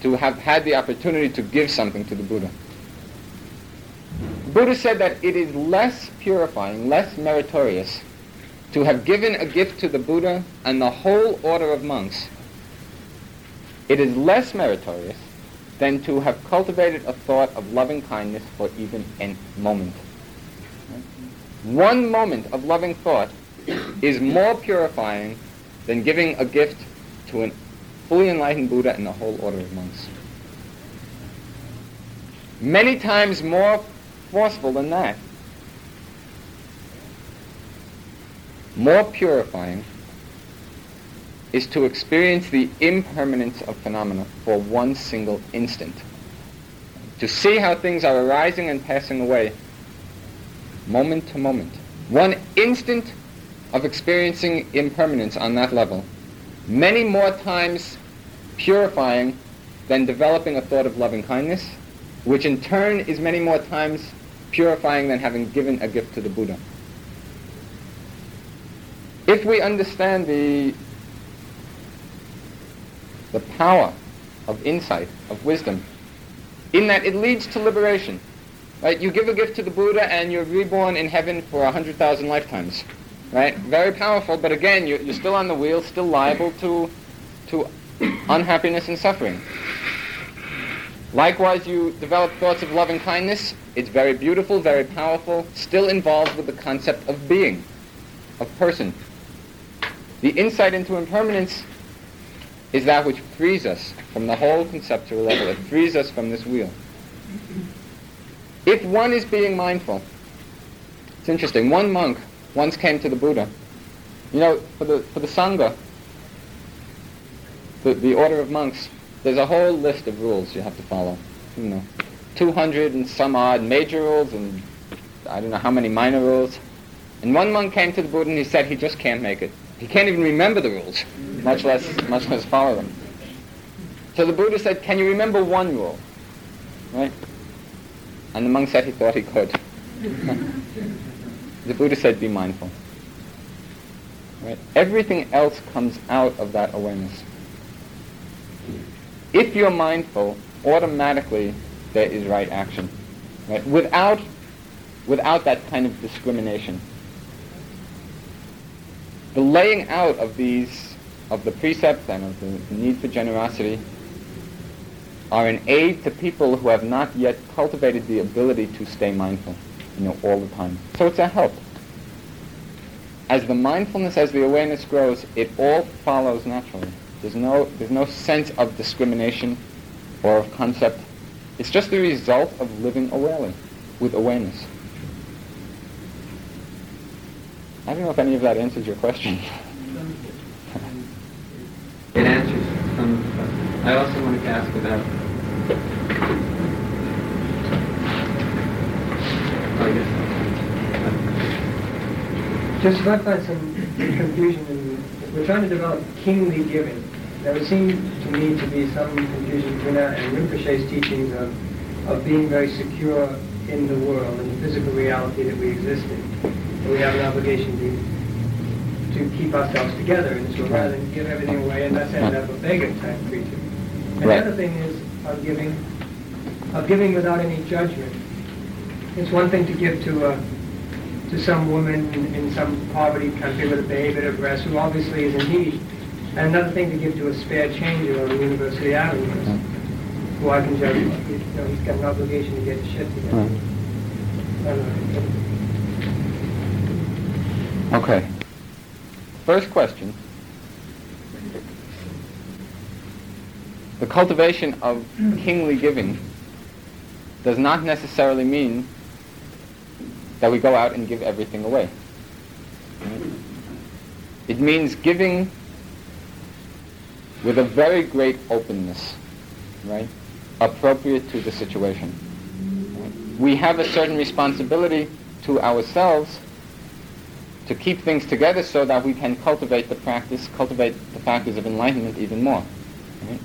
Speaker 2: to have had the opportunity to give something to the Buddha. Buddha said that it is less purifying, less meritorious to have given a gift to the Buddha and the whole order of monks, it is less meritorious than to have cultivated a thought of loving kindness for even a moment. One moment of loving thought is more purifying than giving a gift to a fully enlightened Buddha and the whole order of monks. Many times more forceful than that. More purifying is to experience the impermanence of phenomena for one single instant. To see how things are arising and passing away, moment to moment. One instant of experiencing impermanence on that level. Many more times purifying than developing a thought of loving kindness, which in turn is many more times purifying than having given a gift to the Buddha. If we understand the the power of insight, of wisdom, in that it leads to liberation. Right? You give a gift to the Buddha and you're reborn in heaven for a hundred thousand lifetimes. Right? Very powerful, but again, you're, you're still on the wheel, still liable to, to unhappiness and suffering. Likewise, you develop thoughts of loving kindness. It's very beautiful, very powerful, still involved with the concept of being, of person. The insight into impermanence is that which frees us from the whole conceptual level. It frees us from this wheel. If one is being mindful, it's interesting. One monk once came to the Buddha. You know, for the, for the Sangha, the, the order of monks, there's a whole list of rules you have to follow. You know, 200 and some odd major rules and I don't know how many minor rules. And one monk came to the Buddha and he said he just can't make it. He can't even remember the rules, much less, much less follow them. So the Buddha said, can you remember one rule? Right? And the monk said he thought he could. the Buddha said, be mindful. Right? Everything else comes out of that awareness. If you're mindful, automatically there is right action. Right? Without, without that kind of discrimination the laying out of these, of the precepts and of the need for generosity are an aid to people who have not yet cultivated the ability to stay mindful, you know, all the time. So it's a help. As the mindfulness, as the awareness grows, it all follows naturally. There's no, there's no sense of discrimination or of concept. It's just the result of living awarely, with awareness. I don't know if any of that answers your question.
Speaker 5: It answers some. of the I also wanted to ask about. Oh, yes.
Speaker 6: Just if I find some confusion in, we're trying to develop kingly giving. There would seem to me to be some confusion between that and Rinpoche's teachings of, of being very secure in the world and the physical reality that we exist in we have an obligation to to keep ourselves together. And so rather than give everything away and thus end up a beggar type creature. And right. the other thing is of giving, of giving without any judgment. It's one thing to give to a to some woman in some poverty country with a baby at her breast who obviously is in need. And another thing to give to a spare changer on the University Avenue who I can judge. You know, he's got an obligation to get shit together.
Speaker 2: Okay. First question. The cultivation of kingly giving does not necessarily mean that we go out and give everything away. It means giving with a very great openness, right? Appropriate to the situation. We have a certain responsibility to ourselves to keep things together so that we can cultivate the practice, cultivate the factors of enlightenment even more. Right?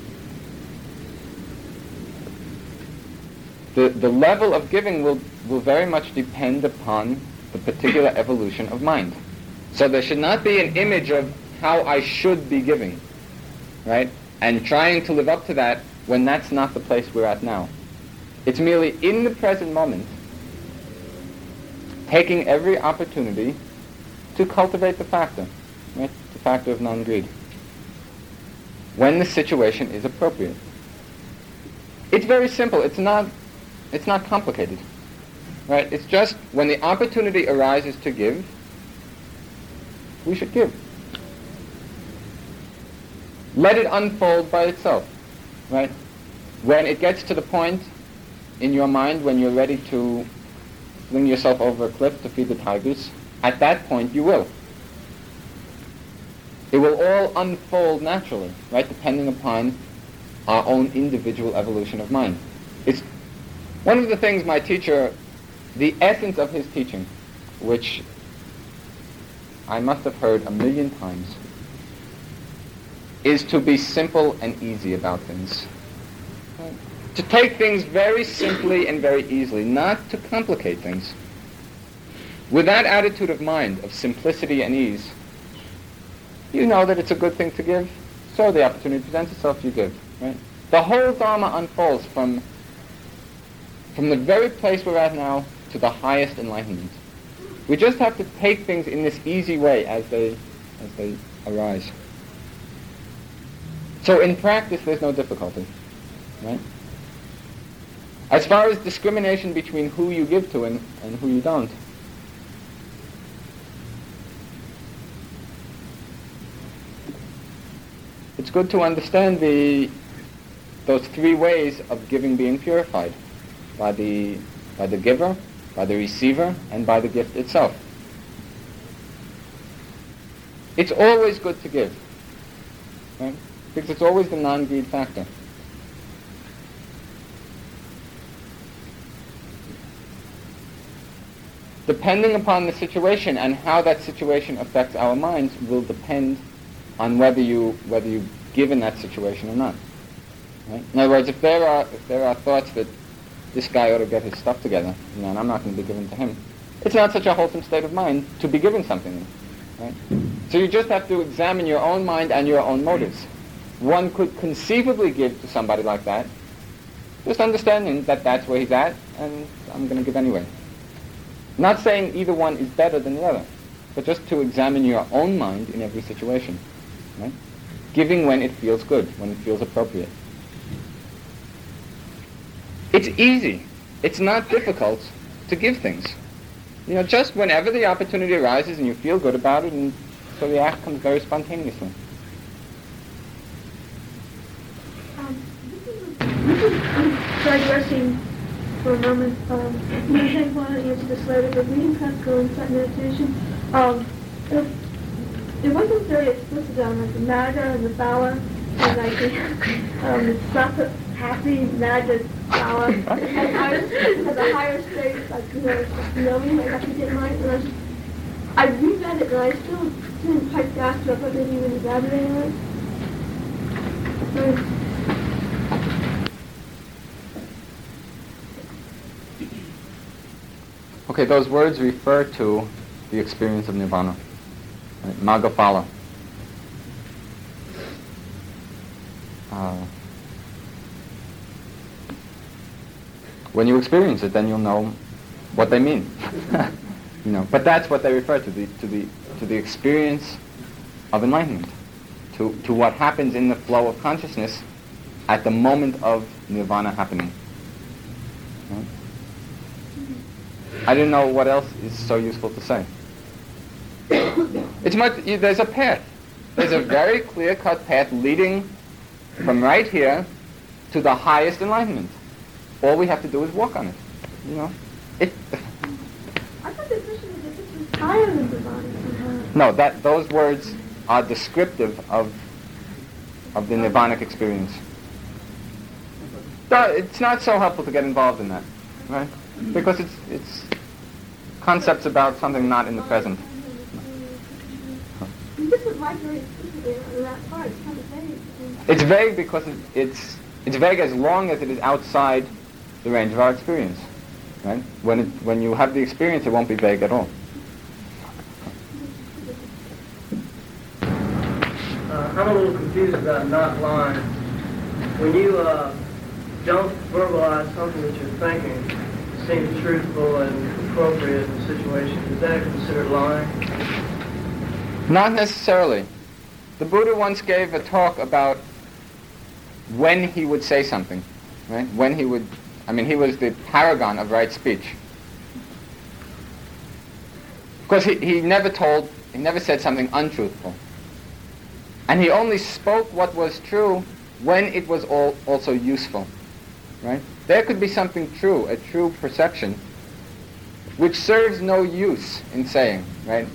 Speaker 2: The, the level of giving will, will very much depend upon the particular evolution of mind. So there should not be an image of how I should be giving, right? And trying to live up to that when that's not the place we're at now. It's merely in the present moment, taking every opportunity to cultivate the factor, right? the factor of non-greed, when the situation is appropriate. It's very simple. It's not, it's not complicated. Right? It's just when the opportunity arises to give, we should give. Let it unfold by itself. Right? When it gets to the point in your mind when you're ready to fling yourself over a cliff to feed the tigers, at that point you will. It will all unfold naturally, right, depending upon our own individual evolution of mind. It's one of the things my teacher, the essence of his teaching, which I must have heard a million times, is to be simple and easy about things. To take things very simply and very easily, not to complicate things. With that attitude of mind, of simplicity and ease, you know that it's a good thing to give, so the opportunity presents itself, you give. Right? The whole Dharma unfolds from, from the very place we're at now to the highest enlightenment. We just have to take things in this easy way as they, as they arise. So in practice, there's no difficulty. Right? As far as discrimination between who you give to and, and who you don't, it's good to understand the those three ways of giving being purified by the by the giver, by the receiver, and by the gift itself. It's always good to give, right? Because it's always the non-greed factor. Depending upon the situation and how that situation affects our minds will depend on whether you whether you give in that situation or not. Right? In other words, if there are if there are thoughts that this guy ought to get his stuff together, you know, and I'm not going to be given to him, it's not such a wholesome state of mind to be given something. Right? So you just have to examine your own mind and your own motives. One could conceivably give to somebody like that, just understanding that that's where he's at, and I'm going to give anyway. Not saying either one is better than the other, but just to examine your own mind in every situation. Right? Giving when it feels good, when it feels appropriate. It's easy. It's not difficult to give things. You know, just whenever the opportunity arises and you feel good about it, and so the act comes very spontaneously.
Speaker 7: Um, digressing for a moment. Um, may want to answer this later, but reading practical insight meditation, um, it wasn't very explicit on like the magga and the phala, and like the, um, the sapa, happy, magga, phala, and has a higher state, like, you know, knowing, like I could get right, and I just, I reread it and I still didn't quite grasp it, maybe even elaborate on it. So,
Speaker 2: Okay, those words refer to the experience of nirvana. Right? Maggaphala. Uh, when you experience it, then you'll know what they mean. you know, but that's what they refer to the to the to the experience of enlightenment, to to what happens in the flow of consciousness at the moment of nirvana happening. I didn't know what else is so useful to say. It's much, there's a path. There's a very clear-cut path leading from right here to the highest enlightenment. All we have to do is walk on it. You know, it.
Speaker 7: I thought the question was was higher than Nirvana somehow.
Speaker 2: No, that those words are descriptive of of the nirvanic experience. No, It's not so helpful to get involved in that, right? Because it's it's concepts about something not in the present.
Speaker 7: This was like very explicitly on that part. It's vague.
Speaker 2: Vague because it, it's it's vague as long as it is outside the range of our experience, right? When it, when you have the experience, it won't be vague at all.
Speaker 6: Uh, I'm a little confused about not lying. When you uh, don't verbalize something that you're thinking, it seems truthful and appropriate in the situation, is that considered lying?
Speaker 2: Not necessarily. The Buddha once gave a talk about when he would say something, right? When he would, I mean, he was the paragon of right speech. Because he, he never told, he never said something untruthful. And he only spoke what was true when it was all also useful, right? There could be something true, a true perception, which serves no use in saying, right?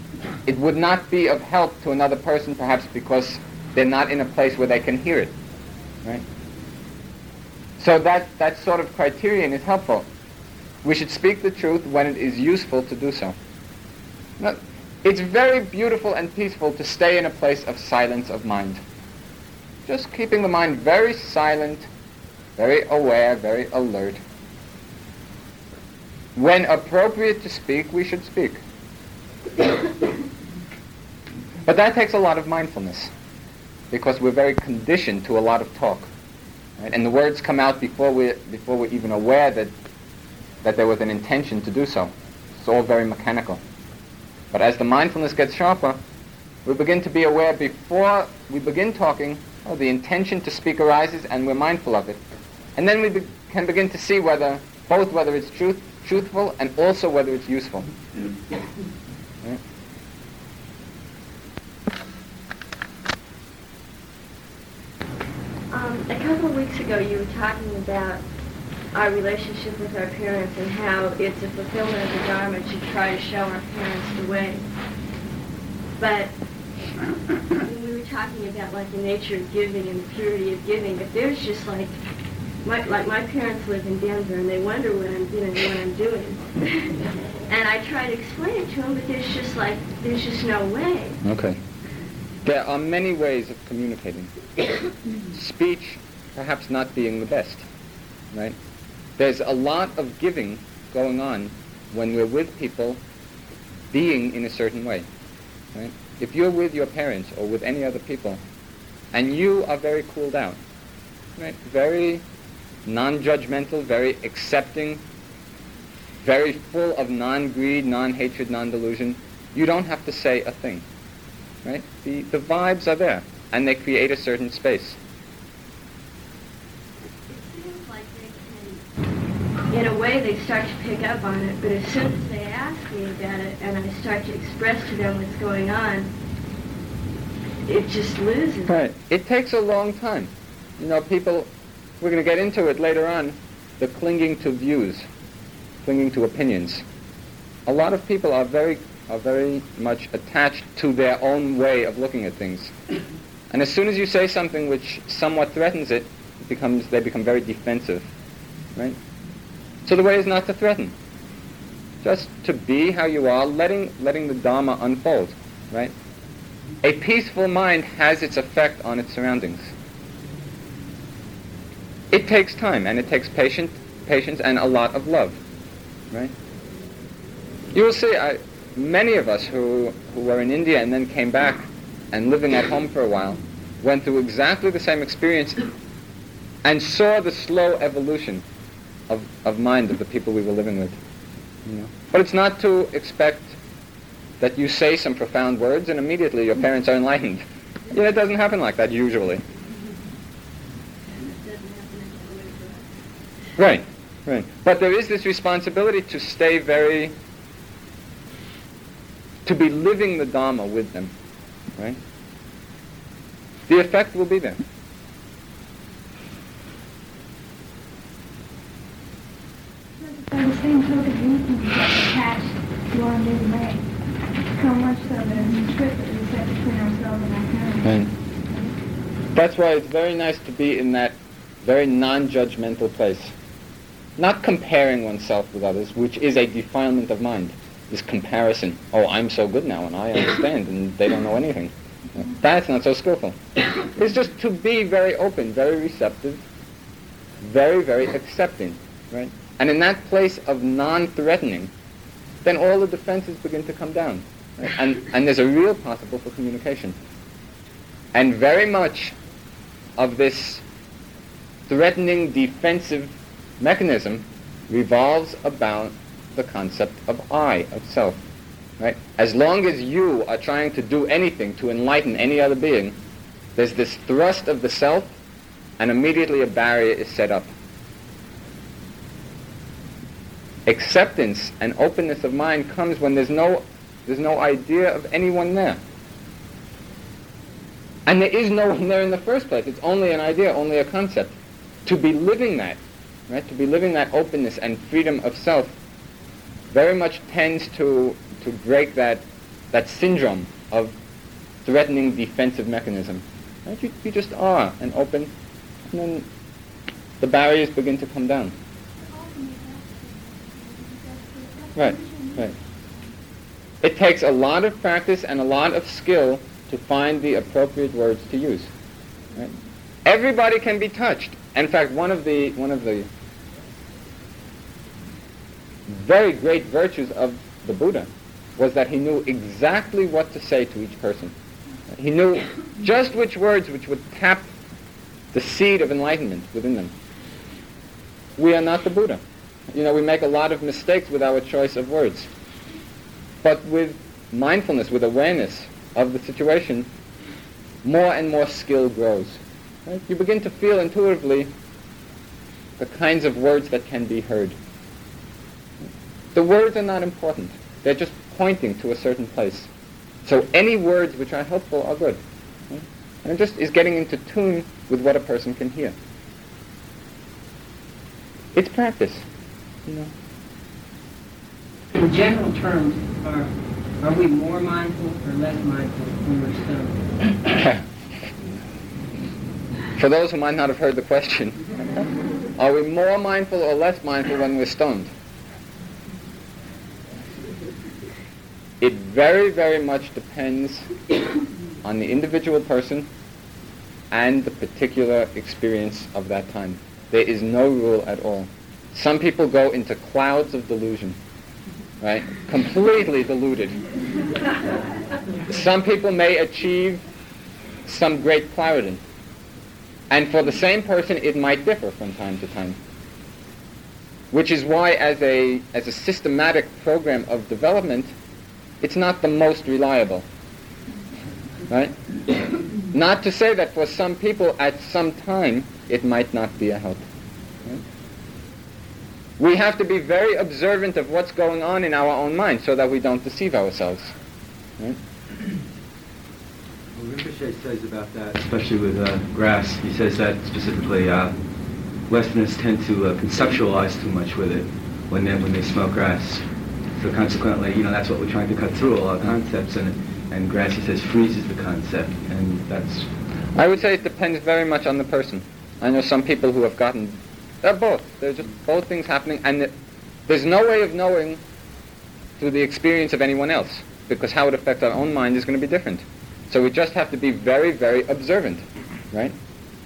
Speaker 2: It would not be of help to another person perhaps because they're not in a place where they can hear it, right? So that, that sort of criterion is helpful. We should speak the truth when it is useful to do so. Now, it's very beautiful and peaceful to stay in a place of silence of mind. Just keeping the mind very silent, very aware, very alert. When appropriate to speak, we should speak. But that takes a lot of mindfulness because we're very conditioned to a lot of talk. Right? And the words come out before, we, before we're even aware that, that there was an intention to do so. It's all very mechanical. But as the mindfulness gets sharper, we begin to be aware before we begin talking, oh, the intention to speak arises and we're mindful of it. And then we be- can begin to see whether, both whether it's truth, truthful and also whether it's useful. Right?
Speaker 8: Um, a couple of weeks ago, you were talking about our relationship with our parents and how it's a fulfillment of the Dharma to try to show our parents the way. But we were talking about like the nature of giving and the purity of giving, if there's just like my, like my parents live in Denver and they wonder what I'm you know what I'm doing, and I try to explain it to them, but there's just like there's just no way.
Speaker 2: Okay. There are many ways of communicating. Speech perhaps not being the best, right? There's a lot of giving going on when we're with people being in a certain way, right? If you're with your parents or with any other people and you are very cooled out, right? Very non-judgmental, very accepting, very full of non-greed, non-hatred, non-delusion, you don't have to say a thing right? The, the vibes are there, and they create a certain space.
Speaker 8: It seems like they can, in a way, they start to pick up on it, but as soon as they ask me about it and I start to express to them what's going on, it just loses.
Speaker 2: Right. It takes a long time. You know, people, we're going to get into it later on, the clinging to views, clinging to opinions. A lot of people are very, are very much attached to their own way of looking at things. And as soon as you say something which somewhat threatens it, it becomes, they become very defensive. Right? So the way is not to threaten. Just to be how you are, letting, letting the Dharma unfold. Right? A peaceful mind has its effect on its surroundings. It takes time and it takes patient, patience and a lot of love. Right? You will see, I, many of us who, who were in India and then came back and living at home for a while went through exactly the same experience and saw the slow evolution of, of mind of the people we were living with. You know? But it's not to expect that you say some profound words and immediately your parents are enlightened. Know, it doesn't happen like that usually. Right, right. But there is this responsibility to stay very, to be living the Dharma with them, right? The effect will be there.
Speaker 3: By the same token, we can get attached to our new way. So much so that it's a trip that we set between ourselves and our parents.
Speaker 2: Right. That's why it's very nice to be in that very non-judgmental place. Not comparing oneself with others, which is a defilement of mind. This comparison. Oh, I'm so good now and I understand and they don't know anything. That's not so skillful. It's just to be very open, very receptive, very, very accepting, right? And in that place of non-threatening, then all the defenses begin to come down. Right? And, and there's a real possible for communication. And very much of this threatening defensive mechanism revolves about the concept of I, of self. Right? As long as you are trying to do anything to enlighten any other being, there's this thrust of the self, and immediately a barrier is set up. Acceptance and openness of mind comes when there's no, there's no idea of anyone there. And there is no one there in the first place. It's only an idea, only a concept. To be living that, right? To be living that openness and freedom of self very much tends to, to break that, that syndrome of threatening defensive mechanism. Right? You, you just are and open, and then the barriers begin to come down. Right, right. It takes a lot of practice and a lot of skill to find the appropriate words to use. Right? Everybody can be touched. In fact, one of the one of the very great virtues of the Buddha was that he knew exactly what to say to each person. He knew just which words which would tap the seed of enlightenment within them. We are not the Buddha. You know, we make a lot of mistakes with our choice of words. But with mindfulness, with awareness of the situation, more and more skill grows. Right? You begin to feel intuitively the kinds of words that can be heard. The words are not important. They're just pointing to a certain place. So any words which are helpful are good. And it just is getting into tune with what a person can hear. It's practice, you know.
Speaker 9: In general terms, are, are we more mindful or less mindful when we're stoned?
Speaker 2: For those who might not have heard the question, are we more mindful or less mindful when we're stoned? It very, very much depends on the individual person and the particular experience of that time. There is no rule at all. Some people go into clouds of delusion, right? Completely deluded. Some people may achieve some great clarity. And for the same person, it might differ from time to time. Which is why, as a, as a systematic program of development, it's not the most reliable. Right? not to say that for some people at some time it might not be a help. Right? We have to be very observant of what's going on in our own mind so that we don't deceive ourselves. Right?
Speaker 10: Well, Rinpoche says about that, especially with uh, grass, he says that specifically uh, Westerners tend to uh, conceptualize too much with it when they, when they smoke grass. So consequently, you know, that's what we're trying to cut through, all our concepts, and, and grass, says, freezes the concept, and that's...
Speaker 2: I would say it depends very much on the person. I know some people who have gotten, they're both, they're just both things happening, and it, there's no way of knowing through the experience of anyone else, because how it affects our own mind is going to be different. So we just have to be very, very observant, right?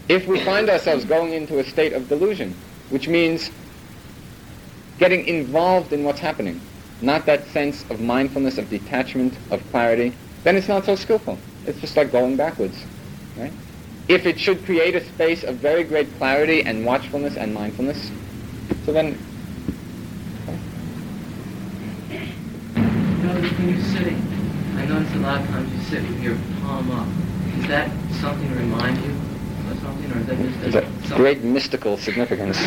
Speaker 2: If we find ourselves going into a state of delusion, which means getting involved in what's happening, not that sense of mindfulness, of detachment, of clarity, then it's not so skillful. It's just like going backwards, right? If it should create a space of very great clarity and watchfulness and mindfulness, so then
Speaker 5: know, when you're sitting, I notice a lot of times you sit with your palm up. Is that something to remind you of something, or is that just
Speaker 2: there's
Speaker 5: a,
Speaker 2: a
Speaker 5: something?
Speaker 2: great mystical significance.
Speaker 9: I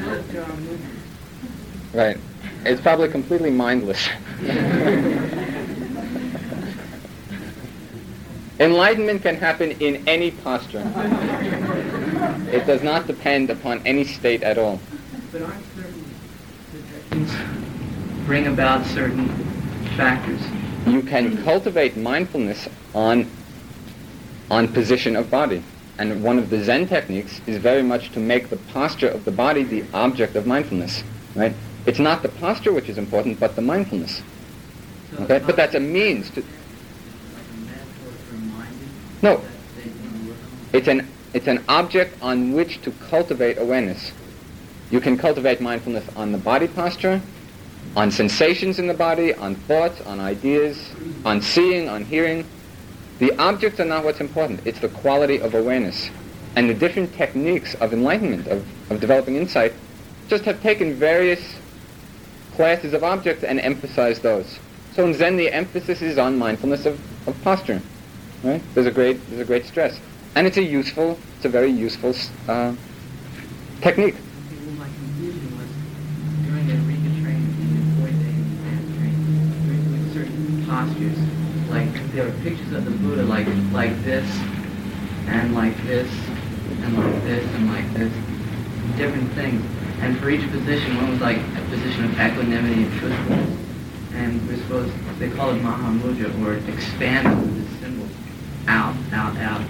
Speaker 9: know there are movements.
Speaker 2: Right. It's probably completely mindless. Enlightenment can happen in any posture. It does not depend upon any state at all.
Speaker 9: But aren't certain
Speaker 5: Things bring about certain factors.
Speaker 2: You can cultivate mindfulness on on position of body. And one of the Zen techniques is very much to make the posture of the body the object of mindfulness. Right? It's not the posture which is important, but the mindfulness.
Speaker 5: So
Speaker 2: Okay? But that's a means to
Speaker 5: like a metaphor to remind you
Speaker 2: No.
Speaker 5: that they can work on.
Speaker 2: It's an, it's an object on which to cultivate awareness. You can cultivate mindfulness on the body posture, on sensations in the body, on thoughts, on ideas, on seeing, on hearing. The objects are not what's important. It's the quality of awareness. And the different techniques of enlightenment, of, of developing insight, just have taken various classes of objects and emphasize those. So in Zen, the emphasis is on mindfulness of, of posture. Right? There's a great there's a great stress, and it's a useful it's a very useful uh, technique.
Speaker 5: Postures, like there were pictures of the Buddha like like this, and like this, and like this, and like this, different things. And for each position, one was like a position of equanimity and truthfulness. And we're supposed, they call it Mahamudra, or expanding the symbol out, out, out.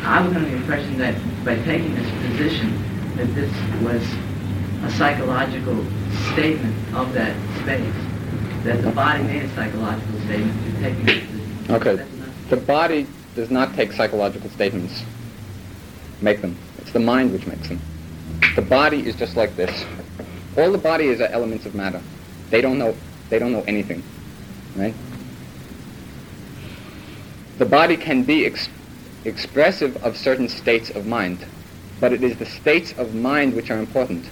Speaker 5: I was under the impression that by taking this position, that this was a psychological statement of that space, that the body made a psychological statement through taking this position.
Speaker 2: Okay. The body does not take psychological statements, make them. It's the mind which makes them. The body is just like this. All the body is are elements of matter. They don't know. They don't know anything, right? The body can be ex- expressive of certain states of mind, but it is the states of mind which are important.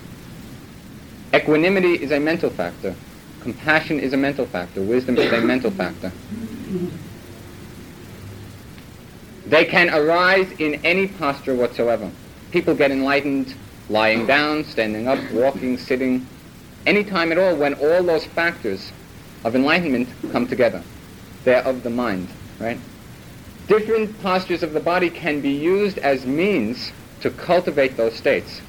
Speaker 2: Equanimity is a mental factor. Compassion is a mental factor. Wisdom is a mental factor. They can arise in any posture whatsoever. People get enlightened lying down, standing up, walking, sitting, any time at all when all those factors of enlightenment come together. They're of the mind, right? Different postures of the body can be used as means to cultivate those states.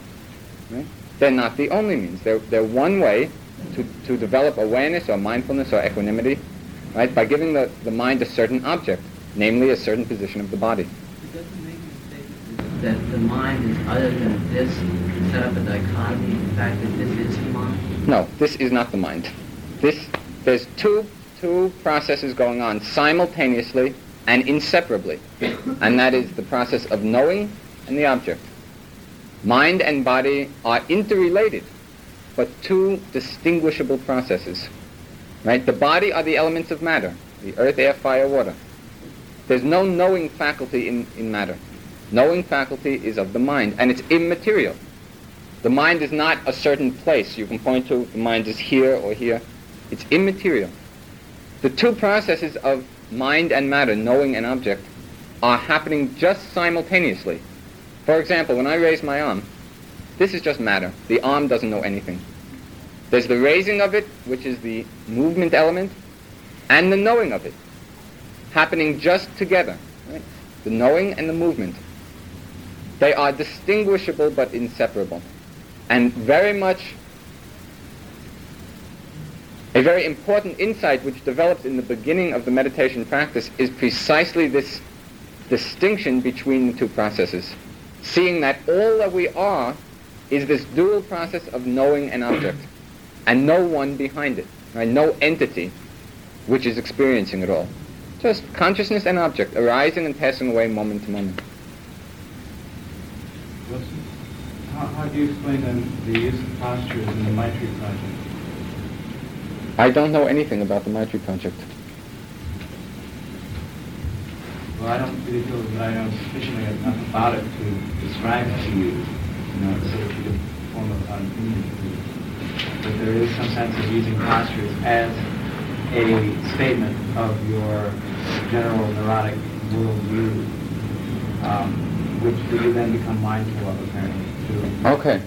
Speaker 2: Right? They're not the only means. They're, they're one way to, to develop awareness or mindfulness or equanimity, right? By giving the, the mind a certain object, namely a certain position of the body.
Speaker 5: It doesn't make any statement that the mind is other than this, set up a dichotomy, in fact that this is the mind.
Speaker 2: No, this is not the mind. This, there's two, two processes going on simultaneously and inseparably. And that is the process of knowing and the object. Mind and body are interrelated, but two distinguishable processes. Right? The body are the elements of matter, the earth, air, fire, water. There's no knowing faculty in, in matter. Knowing faculty is of the mind, and it's immaterial. The mind is not a certain place you can point to, the mind is here or here. It's immaterial. The two processes of mind and matter, knowing and object, are happening just simultaneously. For example, when I raise my arm, this is just matter. The arm doesn't know anything. There's the raising of it, which is the movement element, and the knowing of it, happening just together. Right? The knowing and the movement. They are distinguishable but inseparable. And very much a very important insight which develops in the beginning of the meditation practice is precisely this distinction between the two processes. Seeing that all that we are is this dual process of knowing an object, and no one behind it, right? no entity which is experiencing it all. Just consciousness and object arising and passing away moment to moment.
Speaker 11: How, how do you explain then the use of postures in the Maitri project?
Speaker 2: I don't know anything about the Maitri project.
Speaker 11: Well, I don't really feel that I know sufficiently enough about it to describe it to you, you know, so that you can form an opinion. But there is some sense of using postures as a statement of your general neurotic worldview, um, which you then become mindful of apparently.
Speaker 2: Okay.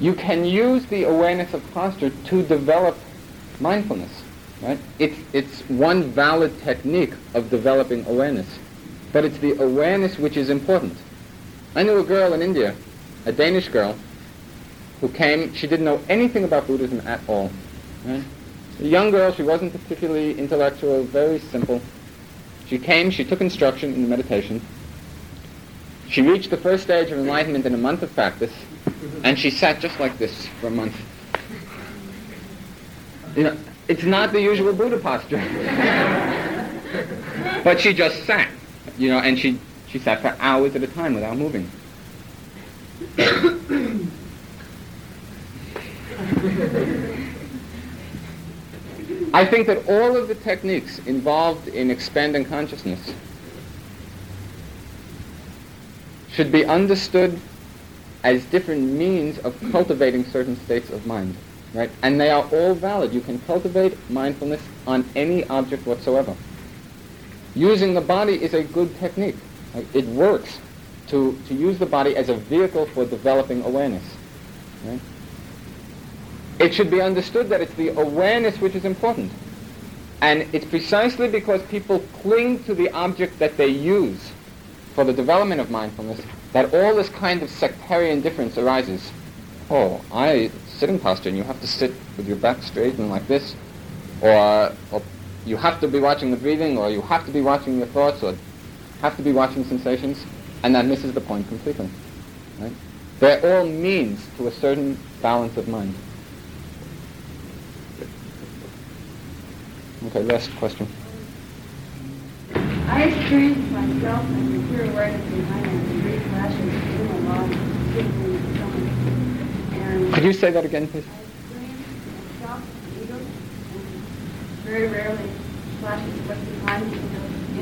Speaker 2: You can use the awareness of posture to develop mindfulness, right? It's, it's one valid technique of developing awareness, but it's the awareness which is important. I knew a girl in India, a Danish girl, who came, she didn't know anything about Buddhism at all. Right? A young girl, she wasn't particularly intellectual, very simple. She came, she took instruction in meditation. She reached the first stage of enlightenment in a month of practice, and she sat just like this for a month. You know, it's not the usual Buddha posture. but she just sat, you know, and she, she sat for hours at a time without moving. I think that all of the techniques involved in expanding consciousness should be understood as different means of cultivating certain states of mind. right? And they are all valid. You can cultivate mindfulness on any object whatsoever. Using the body is a good technique. Right? It works to, to use the body as a vehicle for developing awareness. Right? It should be understood that it's the awareness which is important. And it's precisely because people cling to the object that they use for the development of mindfulness that all this kind of sectarian difference arises. Oh, I sitting posture and you have to sit with your back straight and like this, or, or you have to be watching the breathing, or you have to be watching your thoughts, or have to be watching sensations, and that misses the point completely. Right? They're all means to a certain balance of mind. Okay, last question.
Speaker 4: I experienced myself and the pure awareness behind it, the great flashes in my body, particularly the. And
Speaker 2: Could you say that again, please?
Speaker 4: I experienced myself, ego, and very rarely flashes what's behind me,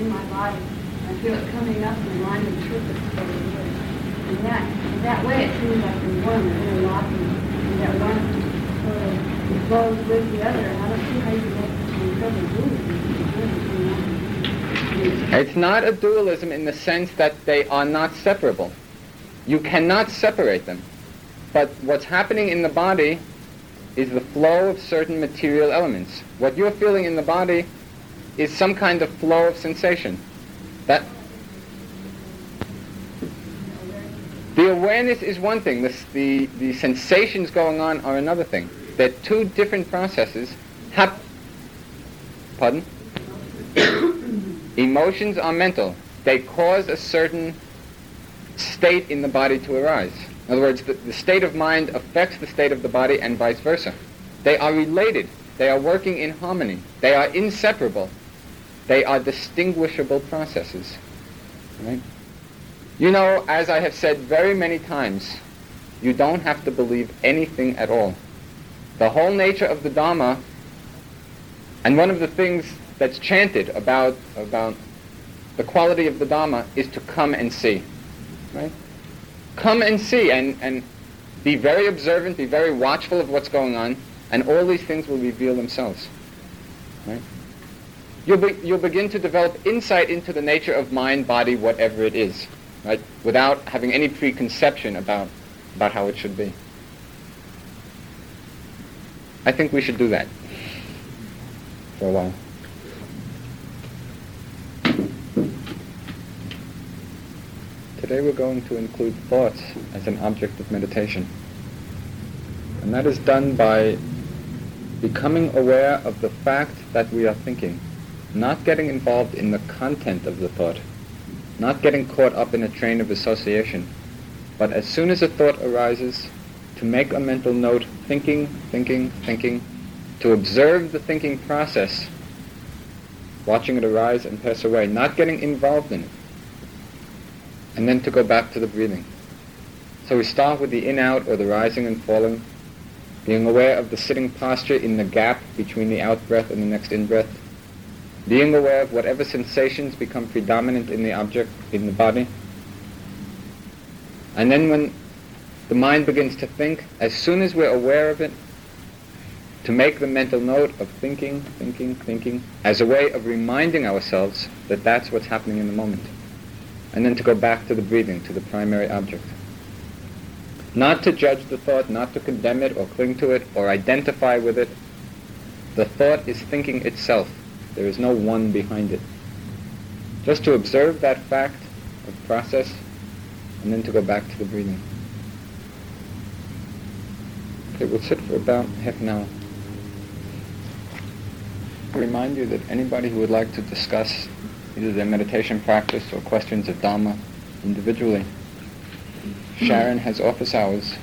Speaker 4: in my body. I feel it coming up in line with purpose over here. And that, in that way, it seems like the one is interlocking, and that one sort of flows with the other. And I don't see how you can make some trouble doing it.
Speaker 2: It's not a dualism in the sense that they are not separable. You cannot separate them. But what's happening in the body is the flow of certain material elements. What you're feeling in the body is some kind of flow of sensation. That the awareness is one thing. The, the, the sensations going on are another thing. They're two different processes. Hap- Pardon? Emotions are mental. They cause a certain state in the body to arise. In other words, the, the state of mind affects the state of the body and vice versa. They are related. They are working in harmony. They are inseparable. They are distinguishable processes. Right? You know, as I have said very many times, you don't have to believe anything at all. The whole nature of the Dharma, and one of the things that's chanted about, about the quality of the Dharma is to come and see. Right? Come and see and, and be very observant, be very watchful of what's going on, and all these things will reveal themselves. Right? You'll, be, you'll begin to develop insight into the nature of mind, body, whatever it is, right? Without having any preconception about, about how it should be. I think we should do that for a while. Today we're going to include thoughts as an object of meditation. And that is done by becoming aware of the fact that we are thinking, not getting involved in the content of the thought, not getting caught up in a train of association, but as soon as a thought arises, to make a mental note, thinking, thinking, thinking, to observe the thinking process, watching it arise and pass away, not getting involved in it, and then to go back to the breathing. So we start with the in-out or the rising and falling, being aware of the sitting posture in the gap between the out-breath and the next in-breath, being aware of whatever sensations become predominant in the object, in the body. And then when the mind begins to think, as soon as we're aware of it, to make the mental note of thinking, thinking, thinking, as a way of reminding ourselves that that's what's happening in the moment. And then to go back to the breathing, to the primary object. Not to judge the thought, not to condemn it or cling to it or identify with it. The thought is thinking itself. There is no one behind it. Just to observe that fact of process and then to go back to the breathing. Okay, we'll sit for about half an hour. I remind you that anybody who would like to discuss either their meditation practice or questions of Dhamma individually, Sharon has office hours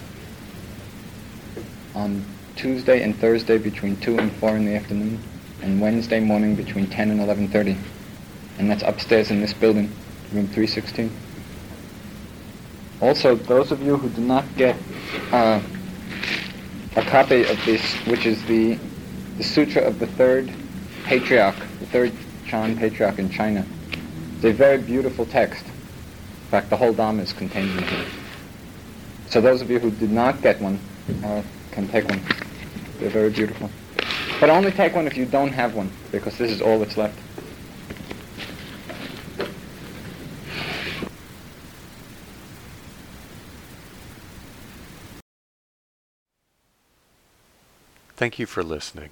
Speaker 2: on Tuesday and Thursday between 2 and 4 in the afternoon, and Wednesday morning between 10 and 11.30. And that's upstairs in this building, room 316. Also, those of you who do not get uh, a copy of this, which is the, the Sutra of the Third Patriarch, the Third Chan Patriarch in China. It's a very beautiful text. In fact, the whole Dhamma is contained in here. So those of you who did not get one uh, can take one. They're very beautiful. But only take one if you don't have one, because this is all that's left.
Speaker 12: Thank you for listening.